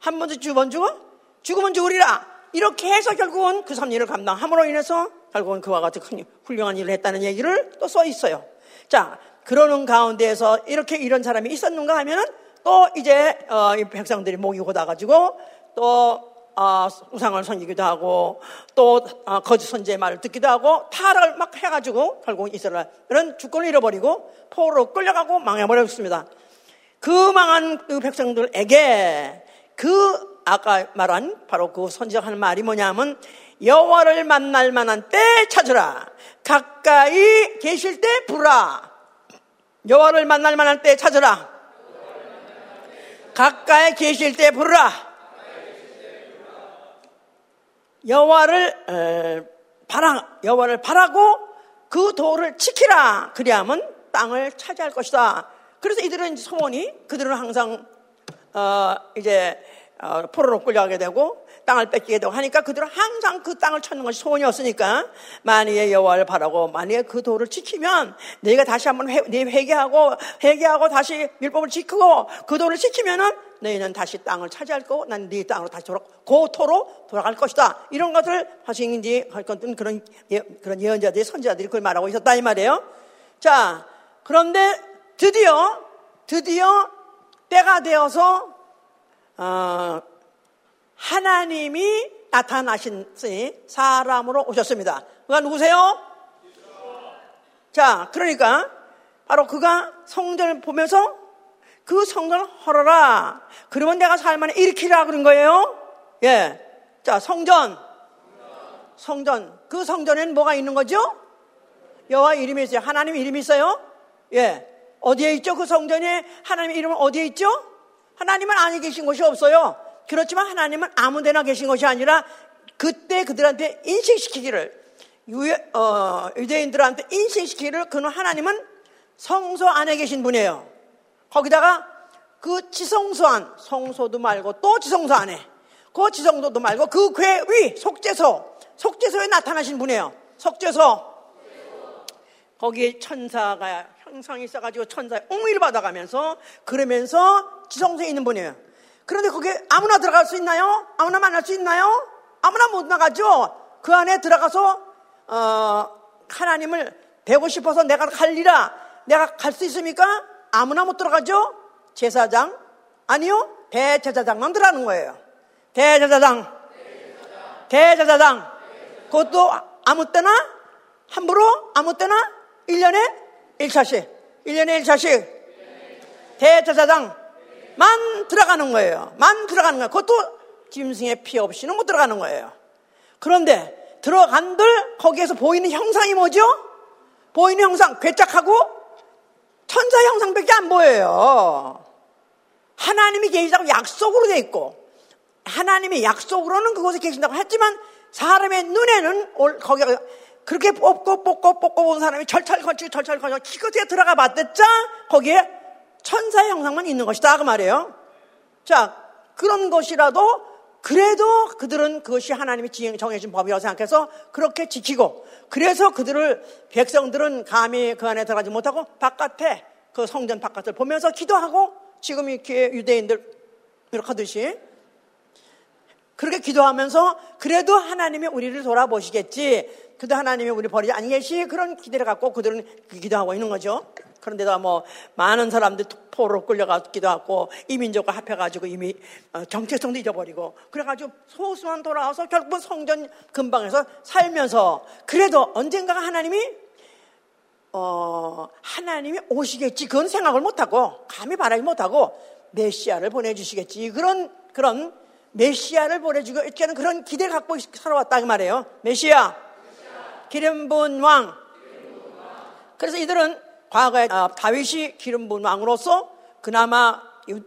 한 번 죽지 두 번 죽어? 죽으면 죽으리라. 이렇게 해서 결국은 그 섭리를 감당함으로 인해서 결국은 그와 같이 훌륭한 일을 했다는 얘기를 또 써 있어요. 자, 그러는 가운데에서 이렇게 이런 사람이 있었는가 하면은 또 이제 어, 이 백성들이 목이 고다가지고 또 어, 우상을 섬기기도 하고 또 어, 거짓 선제의 말을 듣기도 하고 타락을 막 해가지고 결국 이스라엘은 주권을 잃어버리고 포로 끌려가고 망해버렸습니다. 그 망한 그 백성들에게 그 아까 말한 바로 그 선지자 하는 말이 뭐냐면 여호와를 만날 만한 때 찾으라. 가까이 계실 때 부라. 여호와를 만날 만한 때 찾으라. 가까이 계실 때 부르라. 여호와를 바라 여호와를 바라고 그 도를 지키라. 그리하면 땅을 차지할 것이다. 그래서 이들은 소원이 그들은 항상 어, 이제 어, 포로로 끌려가게 되고 땅을 되고 하니까 그들은 항상 그 땅을 찾는 것이 소원이었으니까 만약에 여호와를 바라고 만약에 그 도를 지키면 내가 다시 한번 회, 네 회개하고 회개하고 다시 율법을 지키고 그 도를 지키면은 너희는 다시 땅을 차지할 거고 난 네 땅으로 다시 돌아 고토로 돌아갈 것이다. 이런 것을 하시는지 할 것은 그런 예, 그런 예언자들이 선지자들이 그걸 말하고 있었다 이 말이에요. 자 그런데 드디어 드디어 때가 되어서 어, 하나님이 나타나신으니 사람으로 오셨습니다. 그가 누구세요? 자, 그러니까 바로 그가 성전을 보면서 그 성전을 헐어라. 그러면 내가 살만에 일으키라 그런 거예요. 예. 자, 성전. 성전. 그 성전에는 뭐가 있는 거죠? 여호와 이름이 있어요. 하나님 이름이 있어요? 예. 어디에 있죠? 그 성전에 하나님 이름은 어디에 있죠? 하나님은 아니 계신 곳이 없어요. 그렇지만 하나님은 아무 데나 계신 것이 아니라 그때 그들한테 인식시키기를 어, 유대인들한테 인식시키기를 그는 하나님은 성소 안에 계신 분이에요. 거기다가 그 지성소 안, 성소도 말고 또 지성소 안에, 그 지성소도 말고 그궤 위, 속죄소, 속죄소에 나타나신 분이에요. 속죄소. 거기에 천사가 형상이 있어가지고 천사의 옹의를 받아가면서 그러면서 지성소에 있는 분이에요. 그런데 거기에 아무나 들어갈 수 있나요? 아무나 만날 수 있나요? 아무나 못 나가죠. 그 안에 들어가서 어, 하나님을 배고 싶어서 내가 갈리라. 내가 갈 수 있습니까? 아무나 못 들어가죠. 제사장 아니요 대제사장만 들어가는 거예요. 대제사장, 대제사장. 그것도 아무 때나 함부로 아무 때나 1년에 1차씩, 1년에 1차씩 대제사장 만 들어가는 거예요. 만 들어가는 거예요. 그것도 짐승의 피 없이는 못 들어가는 거예요. 그런데 들어간들 거기에서 보이는 형상이 뭐죠? 보이는 형상 괴짝하고 천사 형상밖에 안 보여요. 하나님이 계시다고 약속으로 돼 있고 하나님의 약속으로는 그곳에 계신다고 했지만 사람의 눈에는 거기가 그렇게 뽑고 뽑고 뽑고 본 사람이 절철 걸치고 절철 걸치고 기껏해 들어가 봤댔자 거기에 천사의 형상만 있는 것이다 그 말이에요. 자 그런 것이라도 그래도 그들은 그것이 하나님이 정해진 법이라고 생각해서 그렇게 지키고 그래서 그들을 백성들은 감히 그 안에 들어가지 못하고 바깥에 그 성전 바깥을 보면서 기도하고 지금 이렇게 유대인들 이렇게 하듯이 그렇게 기도하면서 그래도 하나님이 우리를 돌아보시겠지. 그래도 하나님이 우리 버리지 아니겠지. 그런 기대를 갖고 그들은 기도하고 있는 거죠. 그런데도 뭐 많은 사람들이 포로 끌려가기도 하고 이민족과 합해가지고 이미 어, 정체성도 잊어버리고 그래가지고 소수만 돌아와서 결국은 성전 근방에서 살면서 그래도 언젠가가 하나님이 어 하나님이 오시겠지. 그건 생각을 못하고 감히 바라지 못하고 메시아를 보내주시겠지. 그런 그런 메시아를 보내주고 이렇게 하는 그런 기대를 갖고 살아왔다 그 말이에요. 메시아. 기름 부은 왕. 그래서 이들은 과거에 어, 다윗이 기름 부은 왕으로서 그나마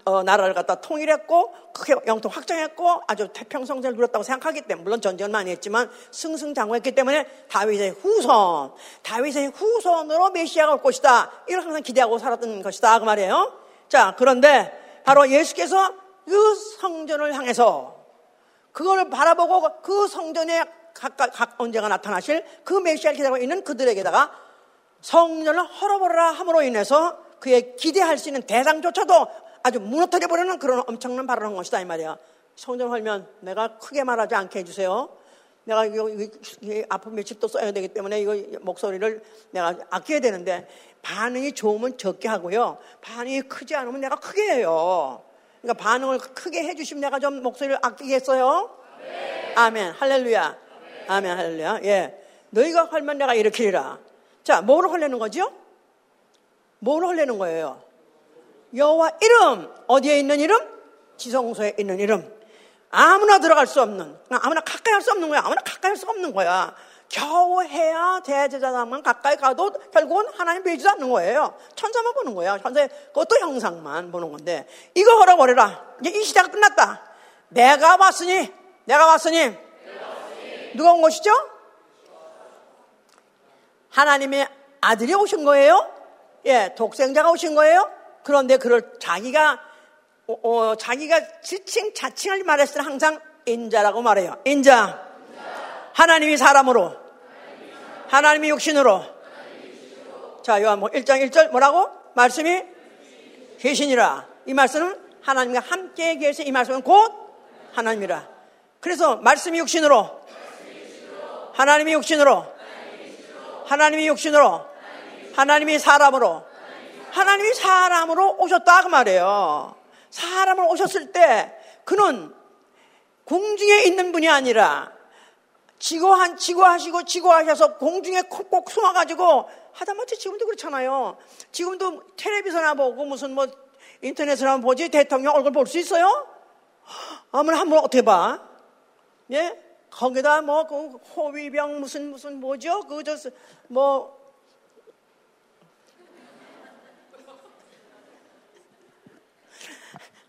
어, 나라를 갖다 통일했고 크게 영토 확장했고 아주 태평성세를 누렸다고 생각하기 때문에 물론 전쟁을 많이 했지만 승승장구했기 때문에 다윗의 후손 다윗의 후손으로 메시아가 올 것이다. 이걸 항상 기대하고 살았던 것이다. 그 말이에요. 자 그런데 바로 예수께서 그 성전을 향해서 그걸 바라보고 그 성전에 각각 각 언제가 나타나실 그 메시아를 기다리고 있는 그들에게다가 성전을 헐어버려라 함으로 인해서 그의 기대할 수 있는 대상조차도 아주 무너뜨려 버리는 그런 엄청난 발언한 것이다 이 말이야. 성전 헐면 내가 크게 말하지 않게 해주세요. 내가 이거, 이거, 이거 앞으로 며칠 또 써야 되기 때문에 이거 목소리를 내가 아껴야 되는데 반응이 좋으면 적게 하고요. 반응이 크지 않으면 내가 크게 해요. 그러니까 반응을 크게 해주시면 내가 좀 목소리를 아끼겠어요. 아멘. 아멘. 할렐루야. 아멘. 아멘. 할렐루야. 예. 너희가 헐면 내가 일으키리라. 자, 뭐를 헐려는 거죠? 뭐를 헐려는 거예요? 여호와 이름 어디에 있는 이름? 지성소에 있는 이름. 아무나 들어갈 수 없는, 아무나 가까이 할 수 없는 거야. 아무나 가까이 할수 없는 거야. 겨우 해야 대제자장만 가까이 가도 결국은 하나님 보이지도 않는 거예요. 천사만 보는 거예요. 천사 그것도 형상만 보는 건데 이거 걸어버려라. 이제 이 시대가 끝났다. 내가 왔으니, 내가 왔으니 누가 온 것이죠? 하나님의 아들이 오신 거예요? 예, 독생자가 오신 거예요? 그런데 그걸 자기가 어, 어, 자기가 지칭 자칭을 말했을 때 항상 인자라고 말해요. 인자. 하나님이 사람으로. 하나님이 육신으로. 자, 요한복 1장 1절 뭐라고? 말씀이 계시니라. 이 말씀은 하나님과 함께 계신 이 말씀은 곧 하나님이라. 그래서 말씀이 육신으로. 하나님이 육신으로. 하나님이 육신으로. 하나님이 사람으로. 하나님이 사람으로 오셨다 그 말이에요. 사람을 오셨을 때 그는 공중에 있는 분이 아니라 지고한 지고하시고 지고하셔서 공중에 콕콕 숨어 가지고 하다못해 지금도 그렇잖아요. 지금도 텔레비전이나 보고 무슨 뭐 인터넷으로 한 보지 대통령 얼굴 볼 수 있어요? 아무나 한번 어떻게 봐? 예? 거기다 뭐 그 호위병 무슨 무슨 뭐죠? 그저뭐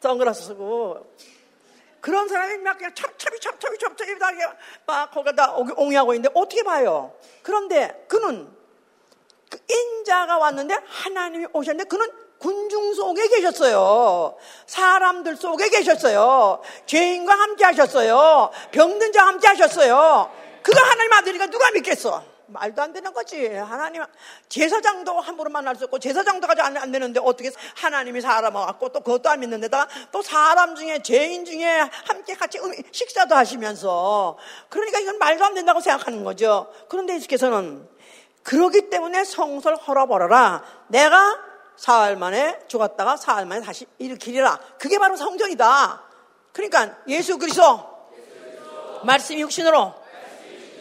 선글라스 쓰고 그런 사람이 막 그냥 찹찹이 찹찹이 찹찹이 막 거기다 옹이하고 있는데 어떻게 봐요? 그런데 그는 그 인자가 왔는데 하나님이 오셨는데 그는 군중 속에 계셨어요. 사람들 속에 계셨어요. 죄인과 함께 하셨어요. 병든 자와 함께 하셨어요. 그가 하나님 아들이니까 누가 믿겠어? 말도 안 되는 거지. 하나님, 제사장도 함부로 만날 수 없고, 제사장도까지 안, 안 되는데, 어떻게 하나님이 사람 와갖고, 또 그것도 안 믿는데다, 또 사람 중에, 죄인 중에 함께 같이 식사도 하시면서, 그러니까 이건 말도 안 된다고 생각하는 거죠. 그런데 예수께서는, 그러기 때문에 성설 헐어버려라. 내가 사흘 만에 죽었다가 사흘 만에 다시 일으키리라. 그게 바로 성전이다. 그러니까 예수 그리스도 말씀이 육신으로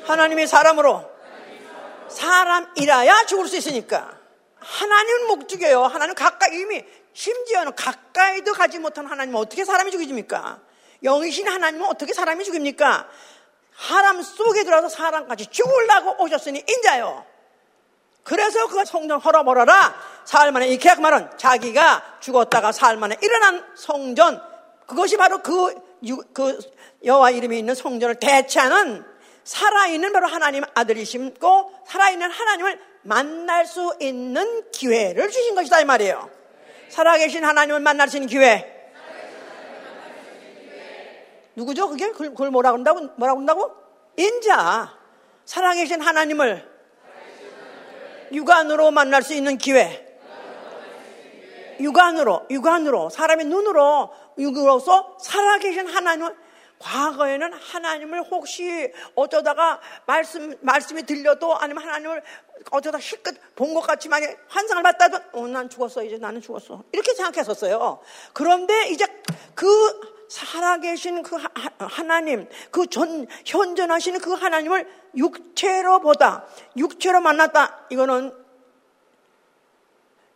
하나님의 사람으로 사람이라야 죽을 수 있으니까. 하나님은 못 죽여요. 하나님 가까이 이미 심지어는 가까이도 가지 못한 하나님은 어떻게 사람이 죽이집니까? 영이신 하나님은 어떻게 사람이 죽입니까? 사람 속에 들어서 사람까지 죽으려고 오셨으니 인자요. 그래서 그 성전 헐어버려라. 사흘 만에 이렇게 그 말은 자기가 죽었다가 사흘 만에 일어난 성전 그것이 바로 그, 그 여호와 이름이 있는 성전을 대체하는 살아있는 바로 하나님 아들이심고 살아있는 하나님을 만날 수 있는 기회를 주신 것이다 이 말이에요. 살아계신 하나님을 만날 수 있는 기회. 누구죠? 그게 그걸 뭐라 그런다고 뭐라 그런다고? 인자. 살아계신 하나님을 육안으로 만날 수 있는 기회. 육안으로, 육안으로, 사람의 눈으로, 육으로서 살아계신 하나님을 과거에는 하나님을 혹시 어쩌다가 말씀, 말씀이 들려도 아니면 하나님을 어쩌다 실컷 본 것 같지만 환상을 봤다도 어, 난 죽었어. 이제 나는 죽었어. 이렇게 생각했었어요. 그런데 이제 그 살아계신 그 하나님, 그 전, 현존하시는 그 하나님을 육체로 보다, 육체로 만났다. 이거는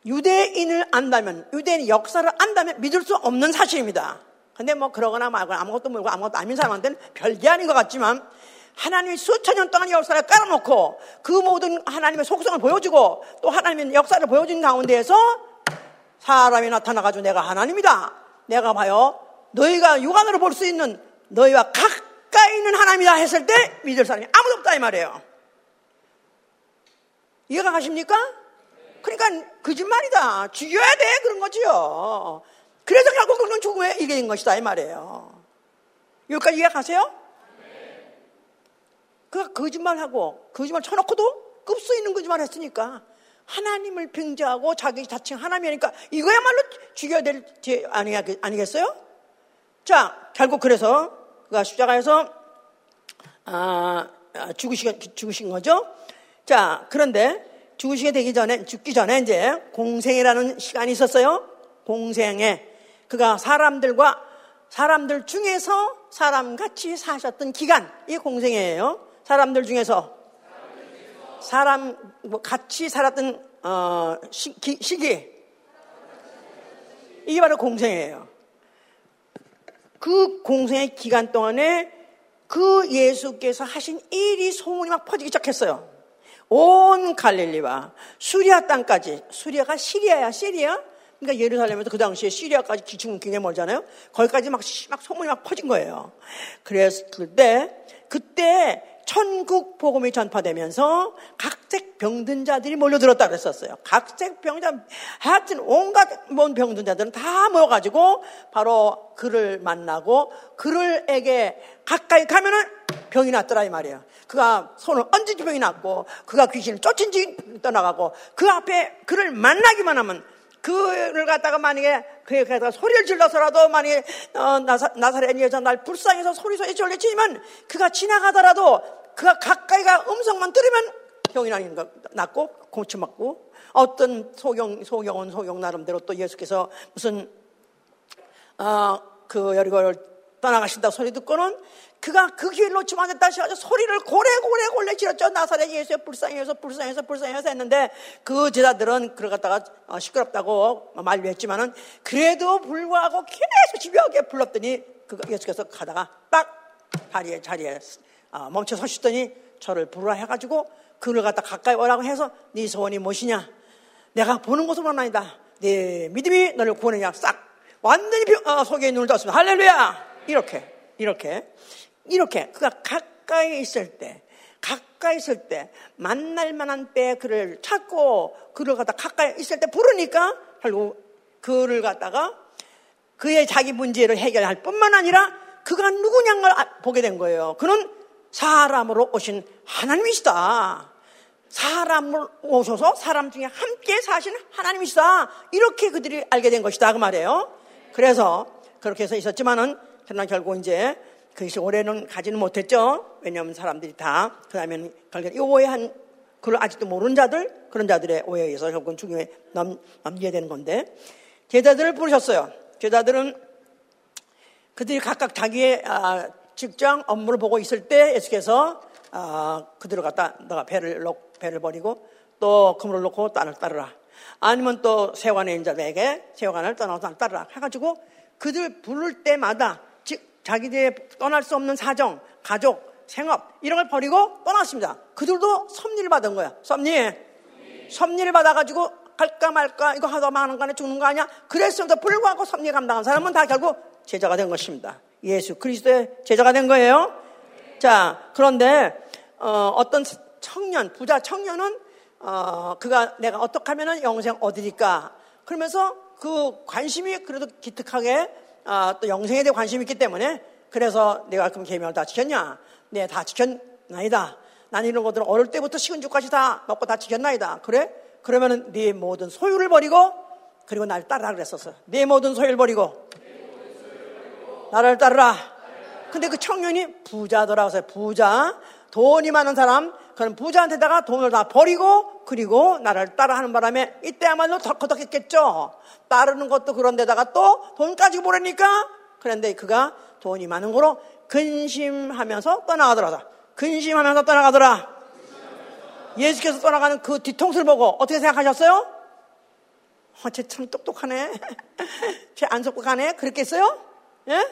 유대인을 안다면, 유대인 역사를 안다면 믿을 수 없는 사실입니다. 근데 뭐 그러거나 말거나 아무것도 모르고 아무것도 아닌 사람한테는 별게 아닌 것 같지만 하나님이 수천 년 동안 역사를 깔아놓고 그 모든 하나님의 속성을 보여주고 또 하나님의 역사를 보여준 가운데에서 사람이 나타나가지고 내가 하나님이다. 내가 봐요. 너희가 육안으로 볼 수 있는 너희와 가까이 있는 하나님이다 했을 때 믿을 사람이 아무도 없다 이 말이에요. 이해가 가십니까? 그러니까 거짓말이다. 죽여야 돼 그런 거지요. 그래서 결국 그는 죽음에 이긴 것이다 이 말이에요. 여기까지 이해 가세요? 그가 거짓말하고 거짓말 쳐놓고도 급 수 있는 거짓말 했으니까 하나님을 평정하고 자기 자칭 하나님이니까 이거야말로 죽여야 될죄 아니겠어요? 자, 결국 그래서 그가 십자가에서 아, 아, 죽으시, 죽으신 거죠. 자, 그런데 죽으시게 되기 전에, 죽기 전에 이제 공생이라는 시간이 있었어요. 공생에 그가 사람들과 사람들 중에서 사람같이 사셨던 기간, 이 공생이에요. 사람들 중에서 사람 뭐 같이 살았던 어, 시, 기, 시기 이게 바로 공생이에요. 그 공생의 기간 동안에 그 예수께서 하신 일이 소문이 막 퍼지기 시작했어요. 온 갈릴리와 수리아 땅까지 수리아가 시리아야 시리아 그러니까 예루살렘에서 그 당시에 시리아까지 기층 굉장히 멀잖아요. 거기까지 막, 막 소문이 막 퍼진 거예요. 그래서 그때, 그때 천국 복음이 전파되면서 각색 병든 자들이 몰려들었다 그랬었어요. 각색 병자, 하여튼 온갖 뭔 병든 자들은 다 모여가지고 바로 그를 만나고 그를에게 가까이 가면은 병이 났더라 이 말이에요. 그가 손을 얹은 지 병이 났고 그가 귀신을 쫓은 지 떠나가고 그 앞에 그를 만나기만 하면 그를 갖다가 만약에 그에 갖다가 소리를 질러서라도 만약에 어, 나사, 나사렛 여자 날 불쌍해서 소리 소리 질렀지만 그가 지나가더라도 그가 가까이가 음성만 들으면 병이 나는 것 났고 고쳐맞고 어떤 소경 소경은 소경 나름대로 또 예수께서 무슨 어 그 여리고를 떠나가신다 소리 듣고는 그가 그 기회를 놓치면 안 됐다 하셔서 소리를 고래고래 고래 지었죠. 나사렛 예수여 불쌍해서 불쌍해서 불쌍해서 했는데 그 제자들은 그걸 갖다가 어, 시끄럽다고 말했지만은 그래도 불구하고 계속 집요하게 불렀더니 그 예수께서 가다가 딱 자리에 자리에 어, 멈춰 서시더니 저를 부르라 해가지고 그를 갖다 가까이 오라고 해서 네 소원이 무엇이냐? 내가 보는 것으로는 아니다. 네 믿음이 너를 구원하냐? 싹 완전히 어, 속에 눈을 떴습니다. 할렐루야! 이렇게 이렇게 이렇게 그가 가까이 있을 때, 가까이 있을 때, 만날 만한 때 그를 찾고 그를 갖다 가까이 있을 때 부르니까 결국 그를 갖다가 그의 자기 문제를 해결할 뿐만 아니라 그가 누구냐는 걸 아, 보게 된 거예요. 그는 사람으로 오신 하나님이시다. 사람을 오셔서 사람 중에 함께 사시는 하나님이시다. 이렇게 그들이 알게 된 것이다. 그 말이에요. 그래서 그렇게 해서 있었지만은, 그러나 결국 이제 그것이 오래는 가지는 못했죠. 왜냐하면 사람들이 다, 그 다음에 결국 오해한, 그걸 아직도 모르는 자들, 그런 자들의 오해에 의해서 결국은 죽임에 넘, 넘기게 되는 건데, 제자들을 부르셨어요. 제자들은 그들이 각각 자기의 아, 직장 업무를 보고 있을 때 예수께서 아, 그들을 갖다 너가 배를 놓, 배를 버리고 또 그물을 놓고 딸을 따르라. 아니면 또 세관의 인자들에게 세관을 떠나서 따르라. 해가지고 그들 부를 때마다 자기들의 떠날 수 없는 사정, 가족, 생업 이런 걸 버리고 떠났습니다. 그들도 섭리를 받은 거야. 섭리. 섭리를 받아가지고 갈까 말까 이거 하다 마는 거에 죽는 거 아니야? 그랬음에도 불구하고 섭리 감당한 사람은 다 결국 제자가 된 것입니다. 예수 그리스도의 제자가 된 거예요. 자 그런데 어, 떤 청년 부자 청년은 어, 그가 내가 어떻게 하면은 영생 얻으니까 그러면서 그 관심이 그래도 기특하게 아, 또 영생에 대해 관심이 있기 때문에 그래서 내가 그럼 계명을 다 지켰냐? 네, 다 지켰나이다. 난 이런 것들은 어릴 때부터 식은 죽까지 다 먹고 다 지켰나이다. 그래? 그러면은 네 모든 소유를 버리고 그리고 날 따르라 그랬었어. 네 모든 소유를 버리고 나를 따르라. 근데 그 청년이 부자더라고 해서 부자, 돈이 많은 사람, 그런 부자한테다가 돈을 다 버리고 그리고 나를 따라하는 바람에 이때야말로 덕커덕했겠죠. 따르는 것도 그런데다가 또 돈까지 보내니까 그런데 그가 돈이 많은 거로 근심하면서 떠나가더라. 근심하면서 떠나가더라. 예수께서 떠나가는 그 뒤통수를 보고 어떻게 생각하셨어요? 어, 쟤참 똑똑하네. [LAUGHS] 쟤 안 속하네. 그랬겠어요? 예?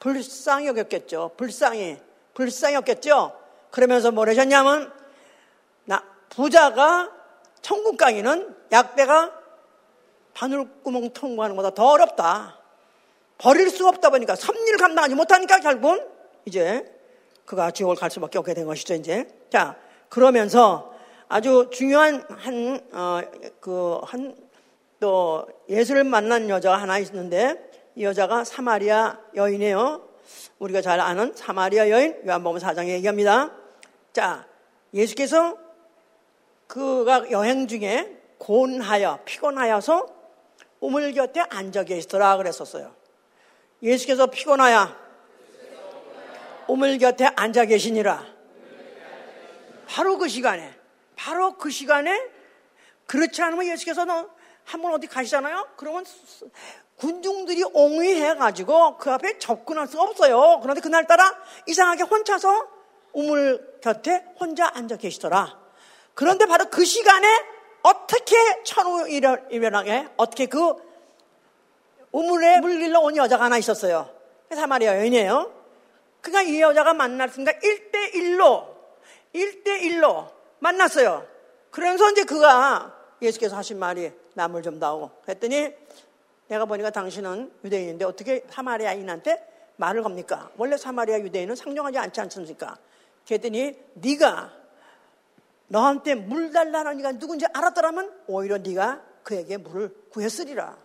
불쌍히 여겼겠죠. 불쌍히. 불쌍히 여겼겠죠? 그러면서 뭘 하셨냐면, 나, 부자가 천국 가기는 약대가 바늘구멍 통과하는 것보다 더 어렵다. 버릴 수가 없다 보니까 섭리를 감당하지 못하니까 결국은 이제 그가 지옥을 갈 수밖에 없게 된 것이죠, 이제. 자, 그러면서 아주 중요한 한, 어, 그, 한, 또 예수를 만난 여자가 하나 있는데 이 여자가 사마리아 여인이에요. 우리가 잘 아는 사마리아 여인 요한복음 4장에 얘기합니다. 자, 예수께서 그가 여행 중에 곤하여 피곤하여서 우물 곁에 앉아 계시더라 그랬었어요. 예수께서 피곤하여 우물 곁에 앉아 계시니라. 바로 그 시간에, 바로 그 시간에 그렇지 않으면 예수께서는 한 번 어디 가시잖아요? 그러면 군중들이 옹위해가지고 그 앞에 접근할 수가 없어요. 그런데 그날따라 이상하게 혼자서 우물 곁에 혼자 앉아 계시더라. 그런데 바로 그 시간에 어떻게 천우 일어나게 어떻게 그 우물에 물길로 온 여자가 하나 있었어요. 사마리아 여인이에요. 그러니까 이 여자가 만났으니까 1대1로, 1대1로 만났어요. 그러면서 이제 그가 예수께서 하신 말이 나물 좀 다오. 그랬더니 내가 보니까 당신은 유대인인데 어떻게 사마리아인한테 말을 겁니까? 원래 사마리아 유대인은 상종하지 않지 않습니까? 그랬더니 네가 너한테 물 달라는 이가 누군지 알았더라면 오히려 네가 그에게 물을 구했으리라.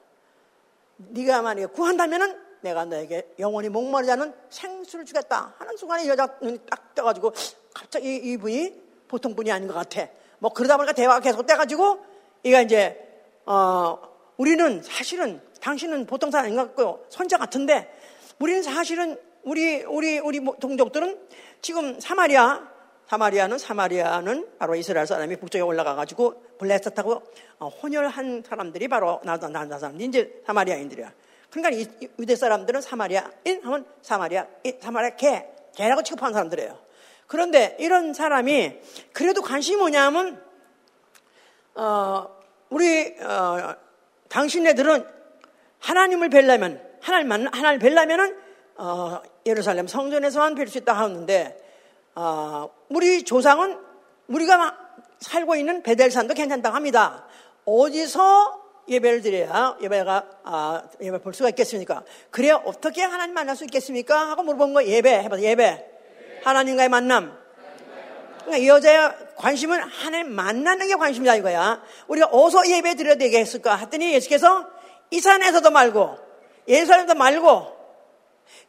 네가 만약에 구한다면은 내가 너에게 영원히 목마르지 않은 생수를 주겠다 하는 순간에 여자 눈이 딱 떠가지고 갑자기 이분이 보통 분이 아닌 것 같아. 뭐 그러다 보니까 대화가 계속 돼가지고 이가 이제 어 우리는 사실은 당신은 보통 사람 아닌 것 같고 선자 같은데 우리는 사실은 우리 우리 우리 동족들은 지금 사마리아 사마리아는 사마리아는 바로 이스라엘 사람이 북쪽에 올라가 가지고 블레스 타고 어, 혼혈한 사람들이 바로 나다 사람들이 이제 사마리아인들이야. 그러니까 유대 사람들은 사마리아인 하면 사마리아 사마리아 개 개라고 취급하는 사람들이에요. 그런데 이런 사람이 그래도 관심이 뭐냐면 어, 우리 어, 당신네들은 하나님을 뵈려면 하나님 만 하나님을 뵈려면은 어, 예루살렘 성전에서만 뵐 수 있다 하는데 어, 우리 조상은 우리가 살고 있는 베델산도 괜찮다고 합니다. 어디서 예배를 드려야 예배가 아, 예배 볼 수가 있겠습니까? 그래 어떻게 하나님 만날 수 있겠습니까? 하고 물어본 거 예배 해봐 예배 하나님과의 만남. 그러니까 이 여자의 관심은 하나님 만나는 게 관심이다 이거야. 우리가 어서 예배 드려야 되겠을까? 했더니 예수께서 이 산에서도 말고 예루살렘도 말고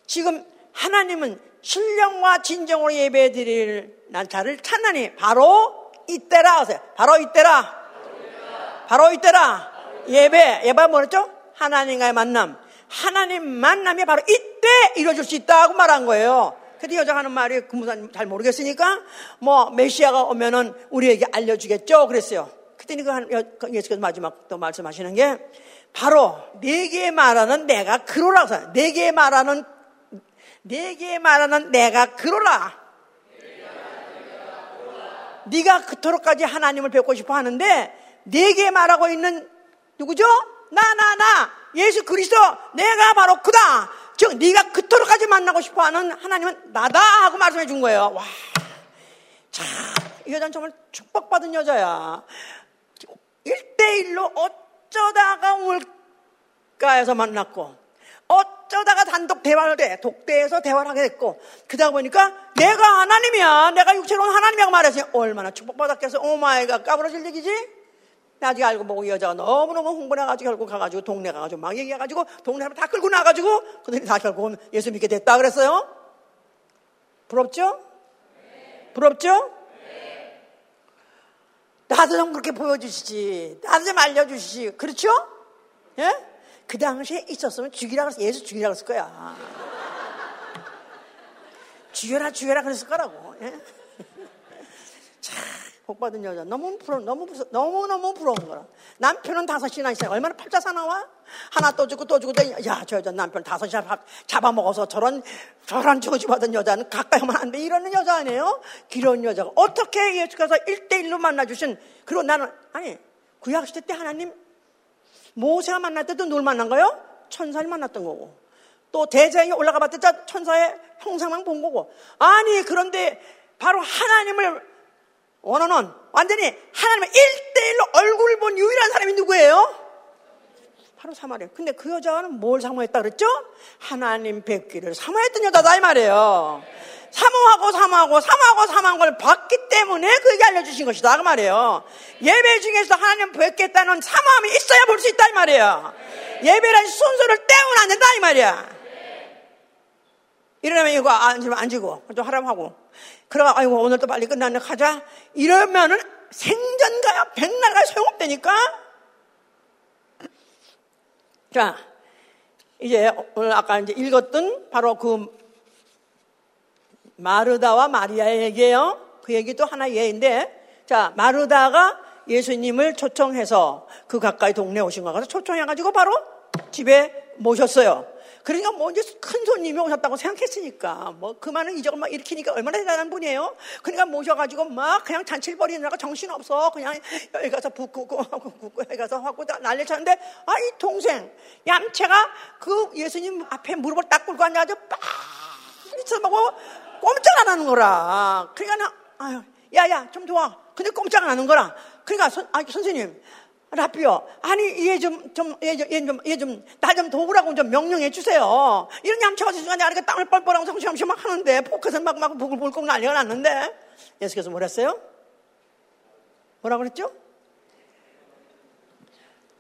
지금 하나님은 신령과 진정으로 예배 드릴 자를 찾나니 바로 이때라 하세요. 바로 이때라. 바로 이때라. 예배. 예배 뭐였죠? 하나님과의 만남. 하나님 만남이 바로 이때 이루어질 수 있다고 말한 거예요. 근데 여자가 하는 말이 그무사님 잘 모르겠으니까 뭐 메시아가 오면은 우리에게 알려주겠죠. 그랬어요. 그랬더니 그, 그 예수께서 마지막 또 말씀하시는 게 바로 내게 말하는 내가 해서 내게 말하는 내게 말하는 내가 그로라. 네가 그토록까지 하나님을 뵙고 싶어 하는데 내게 말하고 있는 누구죠? 나나 나 예수 그리스도 내가 바로 그다. 즉 네가 그토록까지 만나고 싶어 하는 하나님은 나다 하고 말씀해 준 거예요. 와. 자, 이 여자는 정말 축복받은 여자야. 1대1로 어쩌다가 우물가에서 만났고 어쩌다가 단독 대화를 돼. 독대에서 대화를 하게 됐고, 그러다 보니까 내가 하나님이야. 내가 육체로는 하나님이라고 말했어요. 얼마나 축복받았겠어. Oh my God. 까무러질 얘기지? 나중에 알고 보고 이 여자가 너무너무 흥분해가지고 결국 가가지고 동네 가가지고 막 얘기해가지고 동네 사람 다 끌고 나가지고 그들이 다 결국은 예수 믿게 됐다 그랬어요. 부럽죠? 부럽죠? 나도 좀 그렇게 보여주시지. 나도 좀 알려주시지. 그렇죠? 예? 그 당시에 있었으면 죽이라 그랬어. 예수 죽이라 그랬을 거야. 죽여라, 죽여라 그랬을 거라고. 예? [LAUGHS] 참, 복 받은 여자. 너무 부러, 너무, 부러, 너무 너무 부러운 거라. 남편은 다섯이나 있어요. 얼마나 팔자 사 나와? 하나 또 주고 또 주고, 야, 저 여자 남편 다섯이나 잡아먹어서 저런, 저런 저주 받은 여자는 가까이 하면 안 돼. 이러는 여자 아니에요? 기러운 여자가. 어떻게 예수께서 1대1로 만나 주신, 그리고 나는, 아니, 구약 시대 때 하나님 모세가 만날 때도 누굴 만난 거요? 천사를 만났던 거고. 또 대장이 올라가 때 천사의 형상만 본 거고. 아니, 그런데 바로 하나님을 원하는 완전히 하나님의 1대1로 얼굴을 본 유일한 사람이 누구예요? 바로 사마리아. 근데 그 여자는 뭘 사모했다 그랬죠? 하나님 뵙기를 사모했던 여자다 이 말이에요. 사모하고 사모하고 사모하고 사모한 걸 봤기 때문에 그게 알려주신 것이다 그 말이에요. 예배 중에서 하나님 뵙겠다는 사모함이 있어야 볼 수 있다 이 말이에요. 예배란 순서를 떼면 안 된다 이 말이야. 이러면 이거 앉으면 앉고 좀 하라고 하고 그러가 아이고 오늘 또 빨리 끝나네 가자 이러면은 생전가야 백날가 소용없다니까 자 이제 오늘 아까 이제 읽었던 바로 그 마르다와 마리아의 얘기예요. 그 얘기도 하나 예인데, 자 마르다가 예수님을 초청해서 그 가까이 동네에 오신 거 가서 초청해가지고 바로 집에 모셨어요. 그러니까 뭐 이제 큰 손님이 오셨다고 생각했으니까 뭐 그 많은 이적을 막 일으키니까 얼마나 대단한 분이에요. 그러니까 모셔가지고 막 그냥 잔치를 벌이느라고 정신 없어. 그냥 여기 가서 붓고 붓고 여기 가서 하고 난리 쳤는데 아 이 동생 얌체가 그 예수님 앞에 무릎을 딱 꿇고 앉아가지고 빡 쳐다보고 꼼짝 안 하는 거라. 그러니까 나, 아유, 야, 야, 좀 도와. 근데 꼼짝 안 하는 거라. 그러니까 선, 아, 선생님, 라비오, 아니, 얘 좀, 좀, 얘 좀, 얘 좀, 얘 좀, 나 좀 도우라고 좀 명령해 주세요. 이런 얌체같은 순간에 아내가 땅을 뻘뻘하고 성시험시 막 하는데, 포켓은 막, 막, 부글부글 난리가 났는데, 예수께서 뭐랬어요? 뭐라 그랬죠?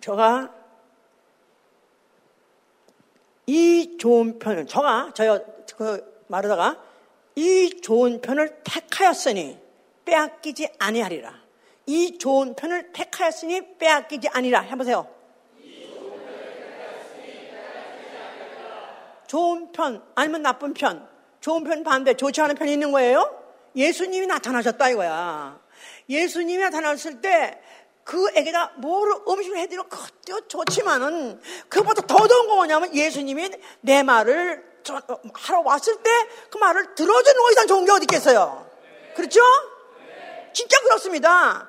저가 이 좋은 편을, 저가, 저요, 그, 말하다가, 이 좋은 편을 택하였으니 빼앗기지 아니하리라. 이 좋은 편을 택하였으니 빼앗기지 아니라 해보세요. 좋은 편 아니면 나쁜 편 좋은 편 반대 좋지 않은 편이 있는 거예요 예수님이 나타나셨다 이거야 예수님이 나타났을 때 그에게다 뭐를 음식을 해드리면 그것도 좋지만은 그보다 더 좋은 거 뭐냐면 예수님이 내 말을 하러 왔을 때 그 말을 들어주는 거 이상 좋은 게 어디 있겠어요 그렇죠? 진짜 그렇습니다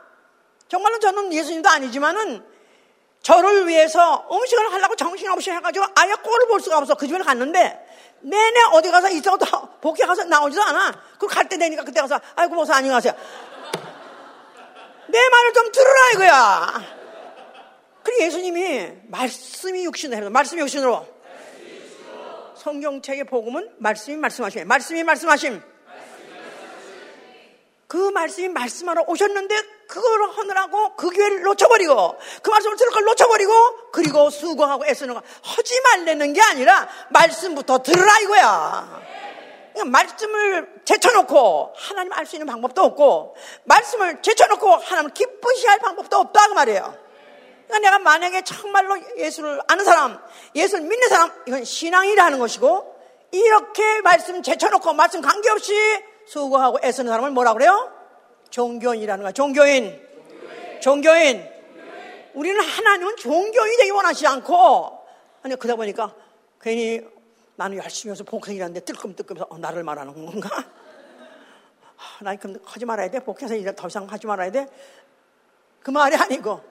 정말로 저는 예수님도 아니지만은 저를 위해서 음식을 하려고 정신없이 해가지고 아예 꼴을 볼 수가 없어. 그 집에 갔는데 내내 어디 가서 있어도 [LAUGHS] 복귀 가서 나오지도 않아. 그 갈 때 되니까 그때 가서 아이고 목사 안녕하세요. 내 말을 좀 들으라 이거야. 그리고 예수님이 말씀이 육신으로 말씀이 육신으로 성경책의 복음은 말씀이 말씀하심 말씀이 말씀하심 그 말씀이 말씀하러 오셨는데 그걸 하느라고 그 기회를 놓쳐버리고 그 말씀을 들을 걸 놓쳐버리고 그리고 수고하고 애쓰는 거 하지 말라는 게 아니라 말씀부터 들으라 이거야. 그러니까 말씀을 제쳐놓고 하나님 알 수 있는 방법도 없고 말씀을 제쳐놓고 하나님을 기쁘시 할 방법도 없다 그 말이에요. 그러니까 내가 만약에 정말로 예수를 아는 사람, 예수를 믿는 사람, 이건 신앙이라는 것이고 이렇게 말씀 제쳐놓고 말씀 관계없이 수고하고 애쓰는 사람을 뭐라 그래요? 종교인이라는 거야. 종교인. 종교인. 우리는 하나님은 종교인이 되기 원하지 않고, 아니, 그러다 보니까 괜히 나는 열심히 해서 복행이라는데 뜨끔뜨끔해서 어, 나를 말하는 건가? 아, 나 그럼 하지 말아야 돼? 복해서 이제 더 이상 하지 말아야 돼? 그 말이 아니고.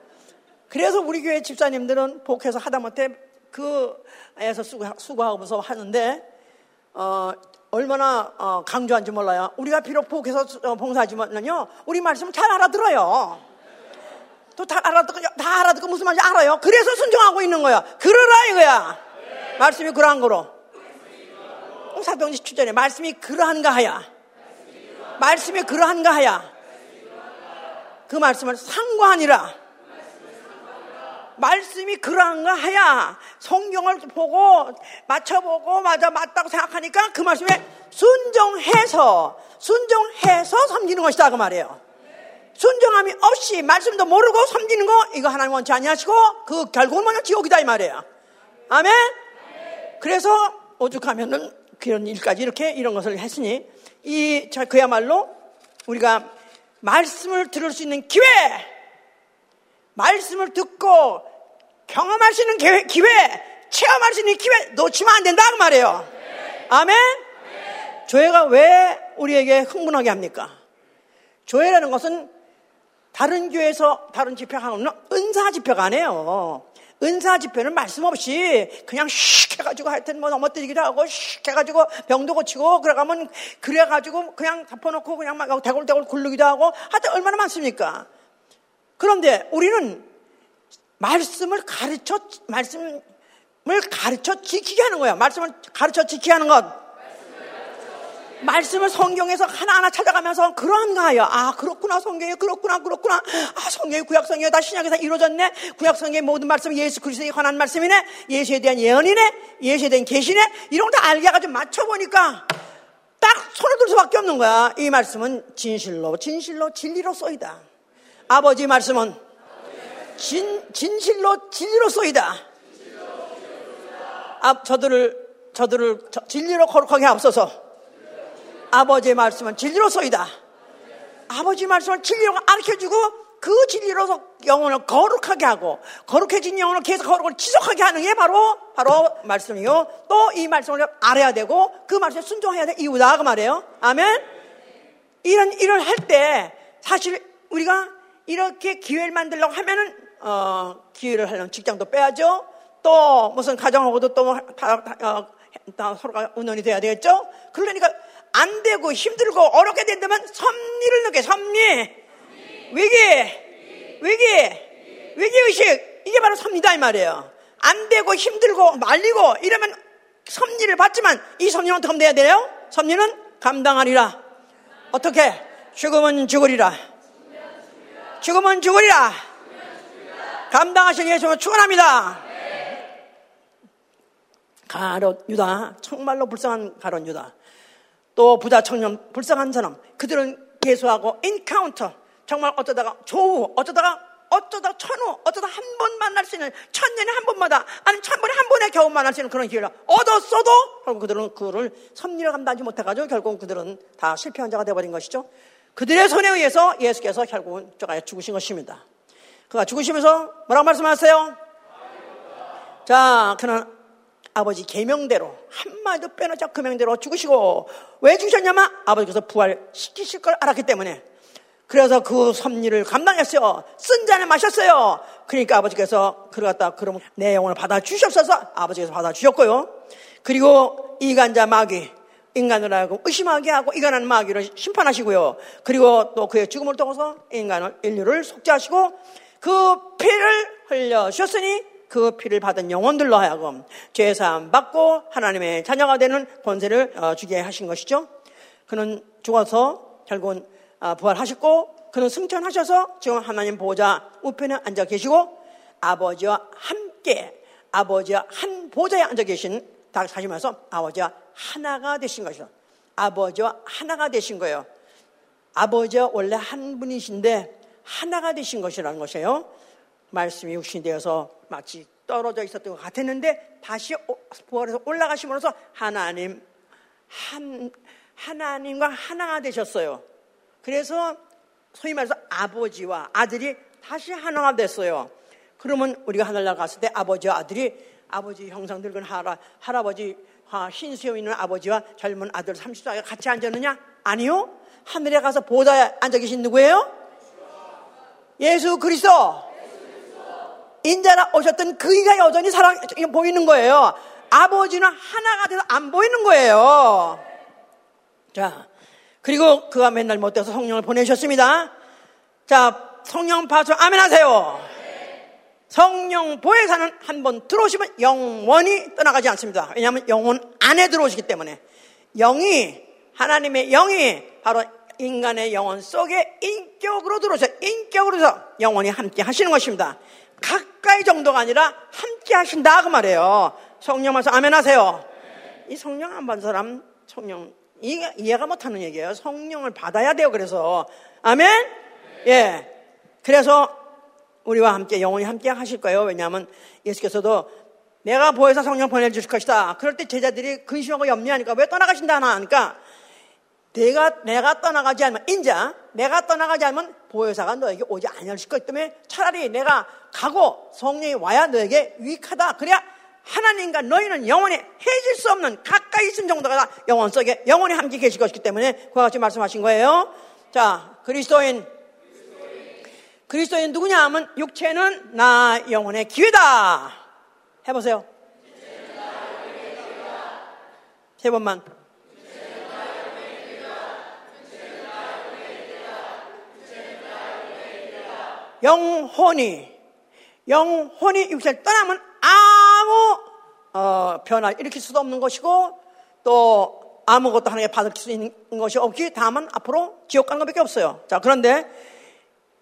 그래서 우리 교회 집사님들은 복해서 하다못해 그에서 수고, 수고하고서 하는데, 어, 얼마나 어, 강조한지 몰라요. 우리가 비록 복해서 어, 봉사하지만요, 우리 말씀 잘 알아들어요. 또 다 알아듣고, 다 알아듣고 무슨 말인지 알아요. 그래서 순종하고 있는 거야. 그러라 이거야. 말씀이 그러한 거로. 사병지 추전에 말씀이 그러한가 하야. 말씀이 그러한가 하야. 그 말씀을 상관이라. 말씀이 그러한가 하야 성경을 보고 맞춰보고 맞아 맞다고 생각하니까 그 말씀에 순종해서 순종해서 섬기는 것이다 그 말이에요. 순종함이 없이 말씀도 모르고 섬기는 거 이거 하나님 원치 아니하시고 그 결국은 뭐냐 지옥이다 이 말이에요. 아멘. 그래서 오죽하면은 그런 일까지 이렇게 이런 것을 했으니 이 그야말로 우리가 말씀을 들을 수 있는 기회 말씀을 듣고 경험할 수 있는 기회, 기회 체험할 수 있는 기회 놓치면 안 된다 그 말이에요. 아멘. 교회가 왜 우리에게 흥분하게 합니까? 교회라는 것은 다른 교회에서 다른 집회가 없는 은사 집회가 아니에요. 은사 집회는 말씀 없이 그냥 슉 해가지고 하여튼 뭐 넘어뜨리기도 하고 슉 해가지고 병도 고치고 그래가면 그래가지고 그냥 덮어놓고 그냥 막 대골대골 굴르기도 하고 하여튼 얼마나 많습니까? 그런데 우리는 말씀을 가르쳐, 말씀을 가르쳐 지키게 하는 거야. 말씀을 가르쳐 지키게 하는 것. 말씀을 성경에서 하나하나 찾아가면서 하여 아 그렇구나 성경에 그렇구나 그렇구나. 아 성경에 다 신약에서 이루어졌네. 구약 성경의 모든 말씀은 예수 그리스도에 관한 말씀이네. 예수에 대한 예언이네. 예수에 대한 계시네. 이런 거 다 알게 해가지고 맞춰보니까 딱 손을 들 수밖에 없는 거야. 이 말씀은 진실로 진실로 진리로 쏘이다 아버지 말씀은 진, 진실로 진리로 쏘이다. 아, 저들을, 저들을 저, 진리로 거룩하게 앞서서 아버지의 말씀은 진리로 쏘이다. 아버지 말씀을 진리로 가르쳐주고 그 진리로서 영혼을 거룩하게 하고 거룩해진 영혼을 계속 거룩을 지속하게 하는 게 바로 바로 말씀이요. 또 이 말씀을 알아야 되고 그 말씀에 순종해야 될 이유다 그 말이에요. 아멘. 이런 일을 할 때 사실 우리가 이렇게 기회를 만들려고 하면은 어, 기회를 하려면 직장도 빼야죠. 또 무슨 가정하고도 또 어, 서로가 운원이 돼야 되겠죠. 그러니까 안 되고 힘들고 어렵게 된다면 섭리를 느껴 섭리 위기 위기 위기 의식, 이게 바로 섭니다, 이 말이에요. 안 되고 힘들고 말리고 이러면 섭리를 받지만 이 섭리는 어떻게 돼야 돼요? 섭리는 감당하리라. 어떻게? 죽으면 죽으리라. 죽으면 죽으리라. 감당하신 예수는 축원합니다. 가롯 유다 정말로 불쌍한 가롯 유다 또 부자 청년 불쌍한 사람 그들은 예수하고 encounter 정말 어쩌다가 조우 어쩌다가 어쩌다 천후 어쩌다 한 번 만날 수 있는 천년에 한 번마다 아니면 천 번에 한 번에 겨우 만날 수 있는 그런 기회를 얻었어도 결국 그들은 그를 섭리를 감당하지 못해가지고 결국 그들은 다 실패한 자가 되어버린 것이죠 그들의 손에 의해서 예수께서 결국은 죽으신 것입니다 그가 죽으시면서 뭐라고 말씀하세요? 자, 그는 아버지 계명대로 한마디도 빼놓지 않고 그 명대로 죽으시고 왜 죽으셨냐면 아버지께서 부활시키실 걸 알았기 때문에 그래서 그 섭리를 감당했어요. 쓴 잔에 마셨어요. 그러니까 아버지께서 갖다 그러면 내 영혼을 받아 주셨어서 아버지께서 받아 주셨고요. 그리고 이간자 마귀 인간을 하고 의심하게 하고 이간하는 마귀를 심판하시고요. 그리고 또 그의 죽음을 통해서 인간을 인류를 속죄하시고 그 피를 흘려 주셨으니 그 피를 받은 영혼들로 하여금 죄사함 받고 하나님의 자녀가 되는 권세를 어, 주게 하신 것이죠. 그는 죽어서 결국은 아, 부활하셨고 그는 승천하셔서 지금 하나님 보좌 우편에 앉아 계시고 아버지와 함께 아버지와 한 보좌에 앉아 계신 다시 말해서 아버지와 하나가 되신 것이죠. 아버지와 하나가 되신 거예요. 아버지와 원래 한 분이신데 하나가 되신 것이라는 것이에요. 말씀이 육신이 되어서 마치 떨어져 있었던 것 같았는데 다시 부활해서 올라가심으로써 하나님 한 하나님과 하나가 되셨어요. 그래서 소위 말해서 아버지와 아들이 다시 하나가 됐어요. 그러면 우리가 하늘나라 갔을 때 아버지와 아들이 아버지 형상 들건 할아, 할아버지 흰수염 있는 아버지와 젊은 아들 30살에 같이 앉았느냐? 아니요. 하늘에 가서 보좌에 앉아 계신 누구예요? 예수 그리스도. 인자라 오셨던 그이가 여전히 살아 보이는 거예요. 아버지는 하나가 돼서 안 보이는 거예요. 자, 그리고 그가 맨날 못돼서 성령을 보내셨습니다. 자, 성령 파수 아멘 하세요. 성령 보혜사는 한 번 들어오시면 영원히 떠나가지 않습니다. 왜냐하면 영혼 안에 들어오시기 때문에 영이 하나님의 영이 바로 인간의 영혼 속에 인격으로 들어오셔 인격으로서 영원히 함께 하시는 것입니다. 가까이 정도가 아니라 함께 하신다 그 말이에요. 성령 말씀 아멘 하세요. 이 성령 안 받은 사람 성령 이해, 이해가 못하는 얘기예요. 성령을 받아야 돼요. 그래서 아멘. 예. 그래서 우리와 함께 영원히 함께 하실 거예요. 왜냐하면 예수께서도 내가 보혜사 성령 보내주실 것이다. 그럴 때 제자들이 근심하고 염려하니까 왜 떠나가신다 하니까 내가 내가 떠나가지 않으면 인자 내가 떠나가지 않으면 보혜사가 너에게 오지 아니할 것이기 때문에 차라리 내가 가고 성령이 와야 너에게 유익하다. 그래야 하나님과 너희는 영원히 해질 수 없는 가까이 있은 정도가 영원 속에 영원히 함께 계실 것이기 때문에 그와 같이 말씀하신 거예요. 자, 그리스도인. 그리스도인 누구냐 하면 육체는 나 영혼의 기회다. 해보세요. 세 번만. 영혼이 영혼이 육체를 떠나면 아무 어, 변화 일으킬 수도 없는 것이고 또 아무것도 하나님께 받을 수 있는 것이 없기 다만 앞으로 지옥 가는 것밖에 없어요. 자 그런데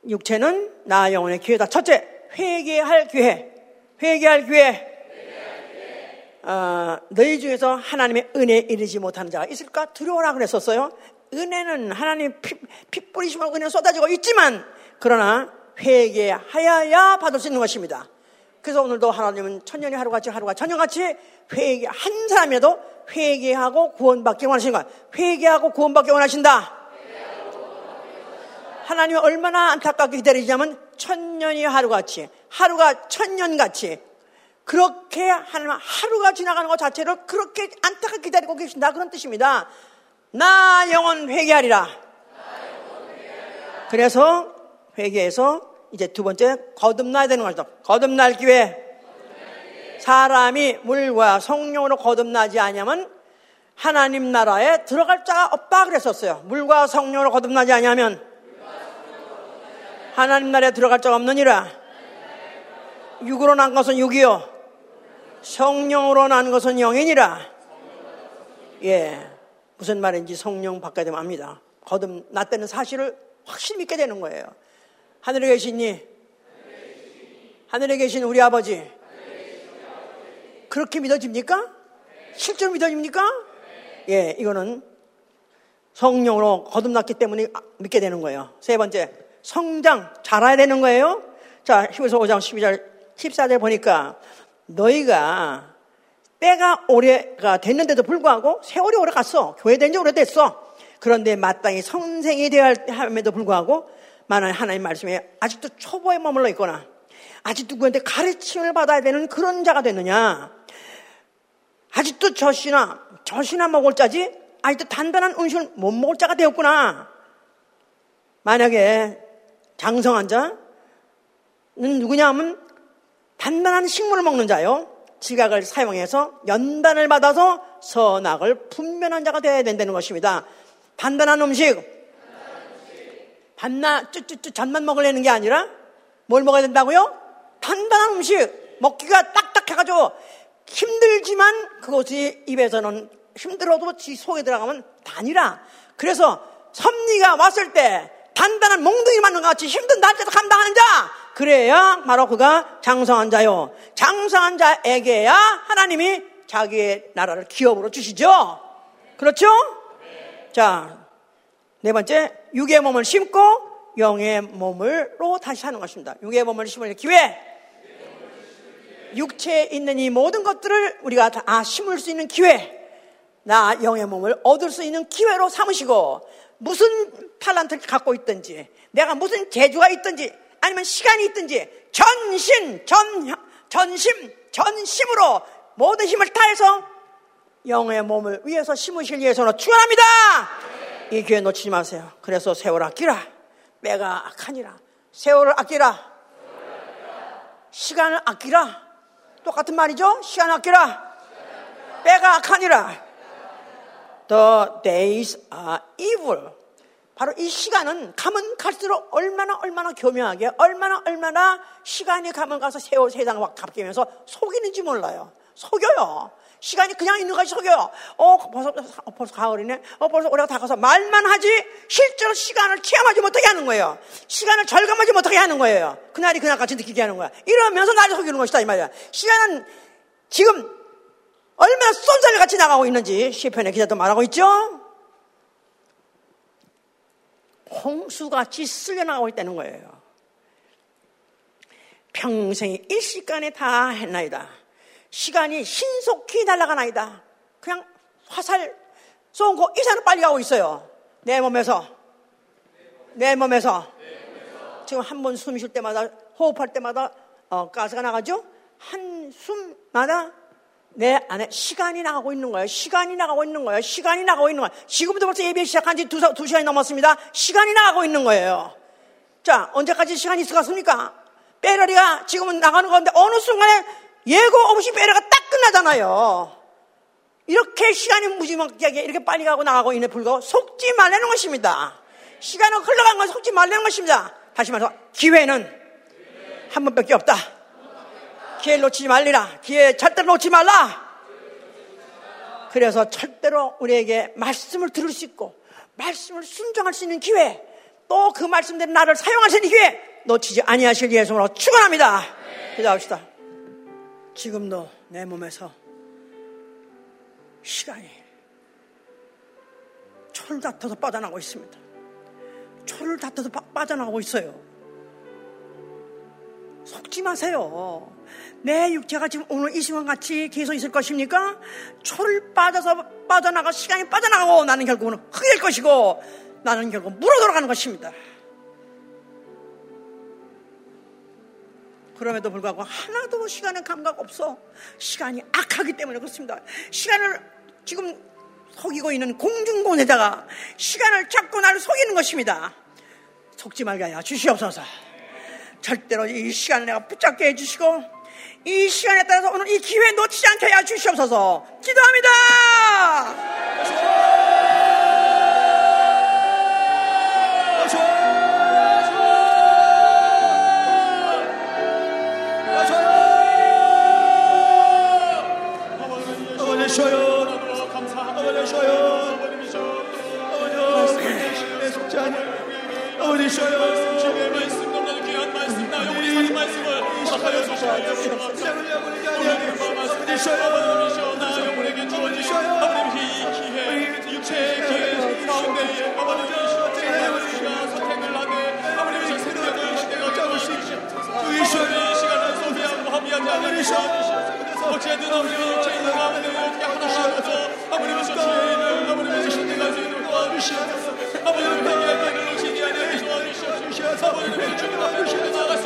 육체는 나 영혼의 기회다. 첫째 회개할 기회, 회개할 기회. 어, 너희 중에서 하나님의 은혜에 이르지 못하는 자가 있을까 두려워라 그랬었어요. 은혜는 하나님 피, 피 뿌리시면 은혜 쏟아지고 있지만 그러나 회개하여야 받을 수 있는 것입니다. 그래서 오늘도 하나님은 천년이 하루같이 하루가 천년같이 회개 한 사람이라도 회개하고 구원받기 원하시는 거야. 회개하고 구원받기 원하신다. 하나님이 얼마나 안타깝게 기다리냐면 천년이 하루같이 하루가 천년같이 그렇게 하나님 하루가 지나가는 것 자체를 그렇게 안타깝게 기다리고 계신다 그런 뜻입니다. 나 영원 회개하리라. 그래서 회개해서 이제 두 번째 거듭나야 되는 거죠. 거듭날 기회. 사람이 물과 성령으로 거듭나지 않으면 하나님 나라에 들어갈 자가 없다 그랬었어요. 물과 성령으로 거듭나지 않으면 하나님 나라에 들어갈 자가 없느니라. 육으로 난 것은 육이요. 성령으로 난 것은 영이니라. 예. 무슨 말인지 성령 바꿔야 되면 압니다. 거듭 났다는 사실을 확실히 믿게 되는 거예요. 하늘에 계시니, 하늘에 계신 우리 아버지, 그렇게 믿어집니까? 실제로 믿어집니까? 예, 이거는 성령으로 거듭났기 때문에 믿게 되는 거예요. 세 번째, 성장, 자라야 되는 거예요. 자, 히브리서 5장 12절, 14절 보니까 너희가 때가 오래가 됐는데도 불구하고 세월이 오래 갔어. 교회 된 지 오래됐어. 그런데 마땅히 선생이 되어야 함에도 불구하고 만약 하나님 말씀에 아직도 초보에 머물러 있거나 아직 누구한테 가르침을 받아야 되는 그런 자가 됐느냐. 아직도 젖이나 젖이나 먹을 자지 아직도 단단한 음식을 못 먹을 자가 되었구나. 만약에 장성한 자는 누구냐 하면 단단한 식물을 먹는 자요. 지각을 사용해서 연단을 받아서 선악을 분별한 자가 되어야 된다는 것입니다. 단단한 음식, 반나 쭈쭈쭈 잔만 먹으려는 게 아니라 뭘 먹어야 된다고요? 단단한 음식 먹기가 딱딱해가지고 힘들지만 그것이 입에서는 힘들어도 지 속에 들어가면 단이라. 그래서 섭리가 왔을 때 단단한 몽둥이 맞는 것 같이 힘든 날짜도 감당하는 자. 그래야 바로 그가 장성한 자요. 장성한 자에게야 하나님이 자기의 나라를 기업으로 주시죠. 그렇죠? 자, 네 번째, 육의 몸을 심고 영의 몸을로 다시 하는 것입니다. 육의 몸을 심을 기회. 육체에 있는 이 모든 것들을 우리가 다 아, 심을 수 있는 기회. 나 영의 몸을 얻을 수 있는 기회로 삼으시고 무슨 탈란트를 갖고 있든지 내가 무슨 재주가 있든지 아니면 시간이 있든지 전신 전 전심 전심으로 모든 힘을 다해서 영의 몸을 위해서 심으실 예수로 축원합니다. 이 기회 놓치지 마세요. 그래서 세월 아끼라 빼가 악하니라 세월을 아끼라 시간을 아끼라 똑같은 말이죠. 시간 아끼라 빼가 악하니라 The days are evil. 바로 이 시간은 가면 갈수록 얼마나 얼마나 교묘하게 얼마나 얼마나 시간이 가면 가서 세월 세상 막 바뀌면서 속이는지 몰라요. 속여요. 시간이 그냥 있는 것이 속여요. 어, 벌써, 어, 벌써 가을이네. 어, 벌써 올해가 다가서 말만 하지 실제로 시간을 체험하지 못하게 하는 거예요. 시간을 절감하지 못하게 하는 거예요. 그날이 그날같이 느끼게 하는 거야. 이러면서 나를 속이는 것이다 이 말이야. 시간은 지금 얼마나 쏜살같이 같 나가고 있는지 시편의 기자도 말하고 있죠. 홍수같이 쓸려나가고 있다는 거예요. 평생이 일시간에 다 했나이다. 시간이 신속히 날아가나이다. 그냥 화살 쏜고 이사는 빨리 가고 있어요. 내 몸에서. 내 몸에서. 지금 한 번 숨 쉴 때마다 호흡할 때마다 어, 가스가 나가죠. 한 숨마다 내 안에 시간이 나가고 있는 거예요. 시간이 나가고 있는 거예요. 시간이 나가고 있는 거예요. 지금부터 벌써 예배 시작한 지 두, 두 시간이 넘었습니다. 시간이 나가고 있는 거예요. 자, 언제까지 시간이 있을 것 같습니까? 빼러리가 지금은 나가는 건데 어느 순간에 예고 없이 빼러가 딱 끝나잖아요. 이렇게 시간이 무지막지하게 이렇게 빨리 가고 나가고 있는 불구하고 속지 말라는 것입니다. 시간은 흘러간 건 속지 말라는 것입니다. 다시 말해서 기회는 한 번밖에 없다. 기회를 놓치지 말리라. 기회 절대로 놓지 말라. 그래서 절대로 우리에게 말씀을 들을 수 있고 말씀을 순종할 수 있는 기회 또 그 말씀대로 나를 사용할 수 있는 기회 놓치지 아니하실 예수로 축원합니다. 기도합시다. 지금도 내 몸에서 시간이 초를 다퉈서 빠져나가고 있습니다. 초를 다퉈서 빠져나가고 있어요. 속지 마세요. 내 육체가 지금 오늘 이 시간 같이 계속 있을 것입니까? 초를 빠져서 빠져나가 시간이 빠져나가고 나는 결국은 될 것이고 나는 결국 물어 돌아가는 것입니다. 그럼에도 불구하고 하나도 시간의 감각 없어. 시간이 악하기 때문에 그렇습니다. 시간을 지금 속이고 있는 공중권에다가 시간을 잡고 나를 속이는 것입니다. 속지 말게 하여 주시옵소서. 절대로 이 시간을 내가 붙잡게 해주시고 이 시간에 따라서 오늘 이 기회 놓치지 않게 하여 주시옵소서. 기도합니다. 주셔요. 아버지 주셔요. 아버지 내 속지 않아. 아버지 주셔요. 영혼에게 주어진 아버님 육체 있는 가운데 어떻게 하나 하셔서 아버님이시여 주인을 아버님이시여 선택할 수 있는 도와주시옵소서 아버님 회개할 길을 오시게 하여 도와주시옵소서 아버님 주님 앞에 나아갈 수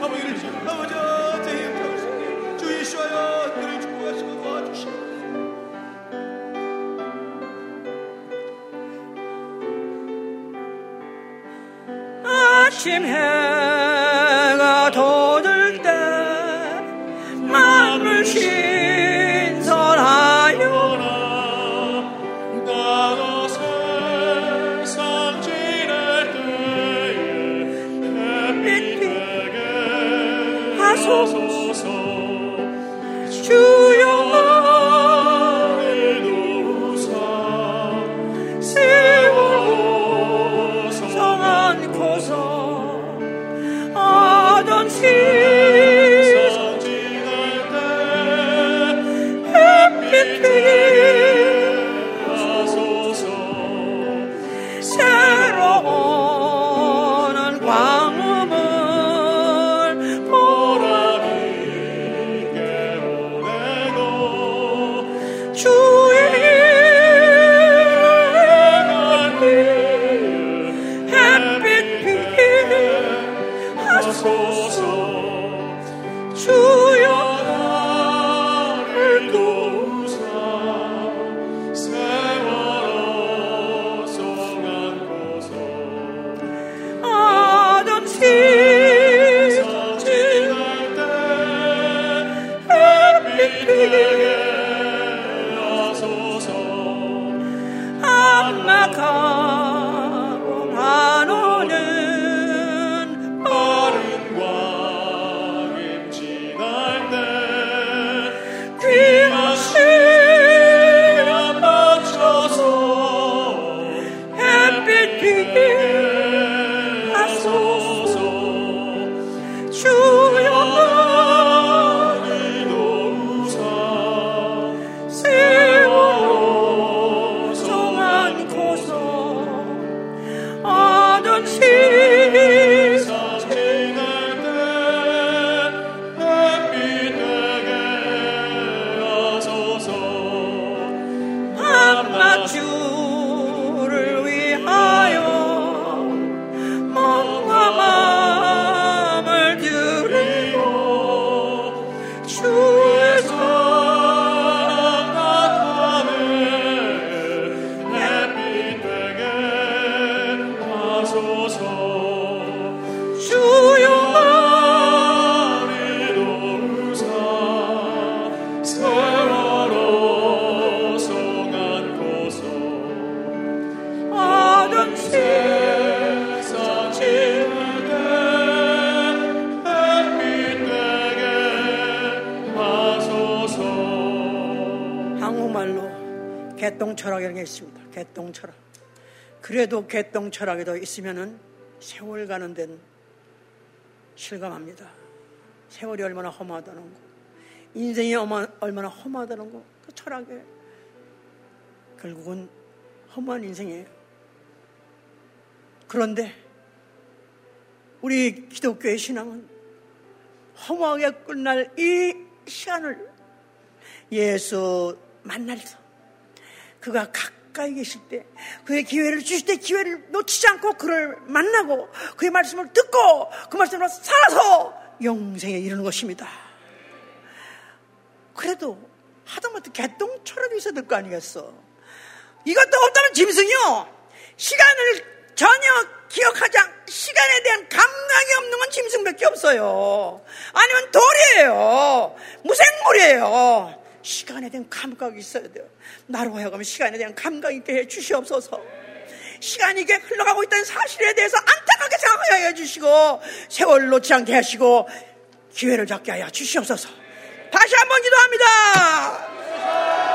아버님 아버지 저희 평생 주 이슈하여 그를 축복하시고 도와주시옵소서. 아침 해 게 있습니다. 개똥 철학. 그래도 개똥 철학에도 있으면은 세월 가는 데는 실감합니다. 세월이 얼마나 험하다는 거. 인생이 얼마- 얼마나 험하다는 거. 그 철학에. 결국은 험한 인생이에요. 그런데 우리 기독교의 신앙은 허무하게 끝날 이 시간을 예수 만날서 그가 가까이 계실 때 그의 기회를 주실 때 기회를 놓치지 않고 그를 만나고 그의 말씀을 듣고 그 말씀으로 살아서 영생에 이르는 것입니다. 그래도 하다못해 개똥처럼 있어야 될 거 아니겠어? 이것도 없다면 짐승이요. 시간을 전혀 기억하지 않, 시간에 대한 감각이 없는 건 짐승밖에 없어요. 아니면 돌이에요. 무생물이에요. 시간에 대한 감각이 있어야 돼요. 나로 하여금 시간에 대한 감각 있게 해 주시옵소서. 시간이 이게 흘러가고 있다는 사실에 대해서 안타깝게 생각하게 해 주시고 세월 놓지 않게 하시고 기회를 잡게 하여 주시옵소서. 다시 한 번 기도합니다.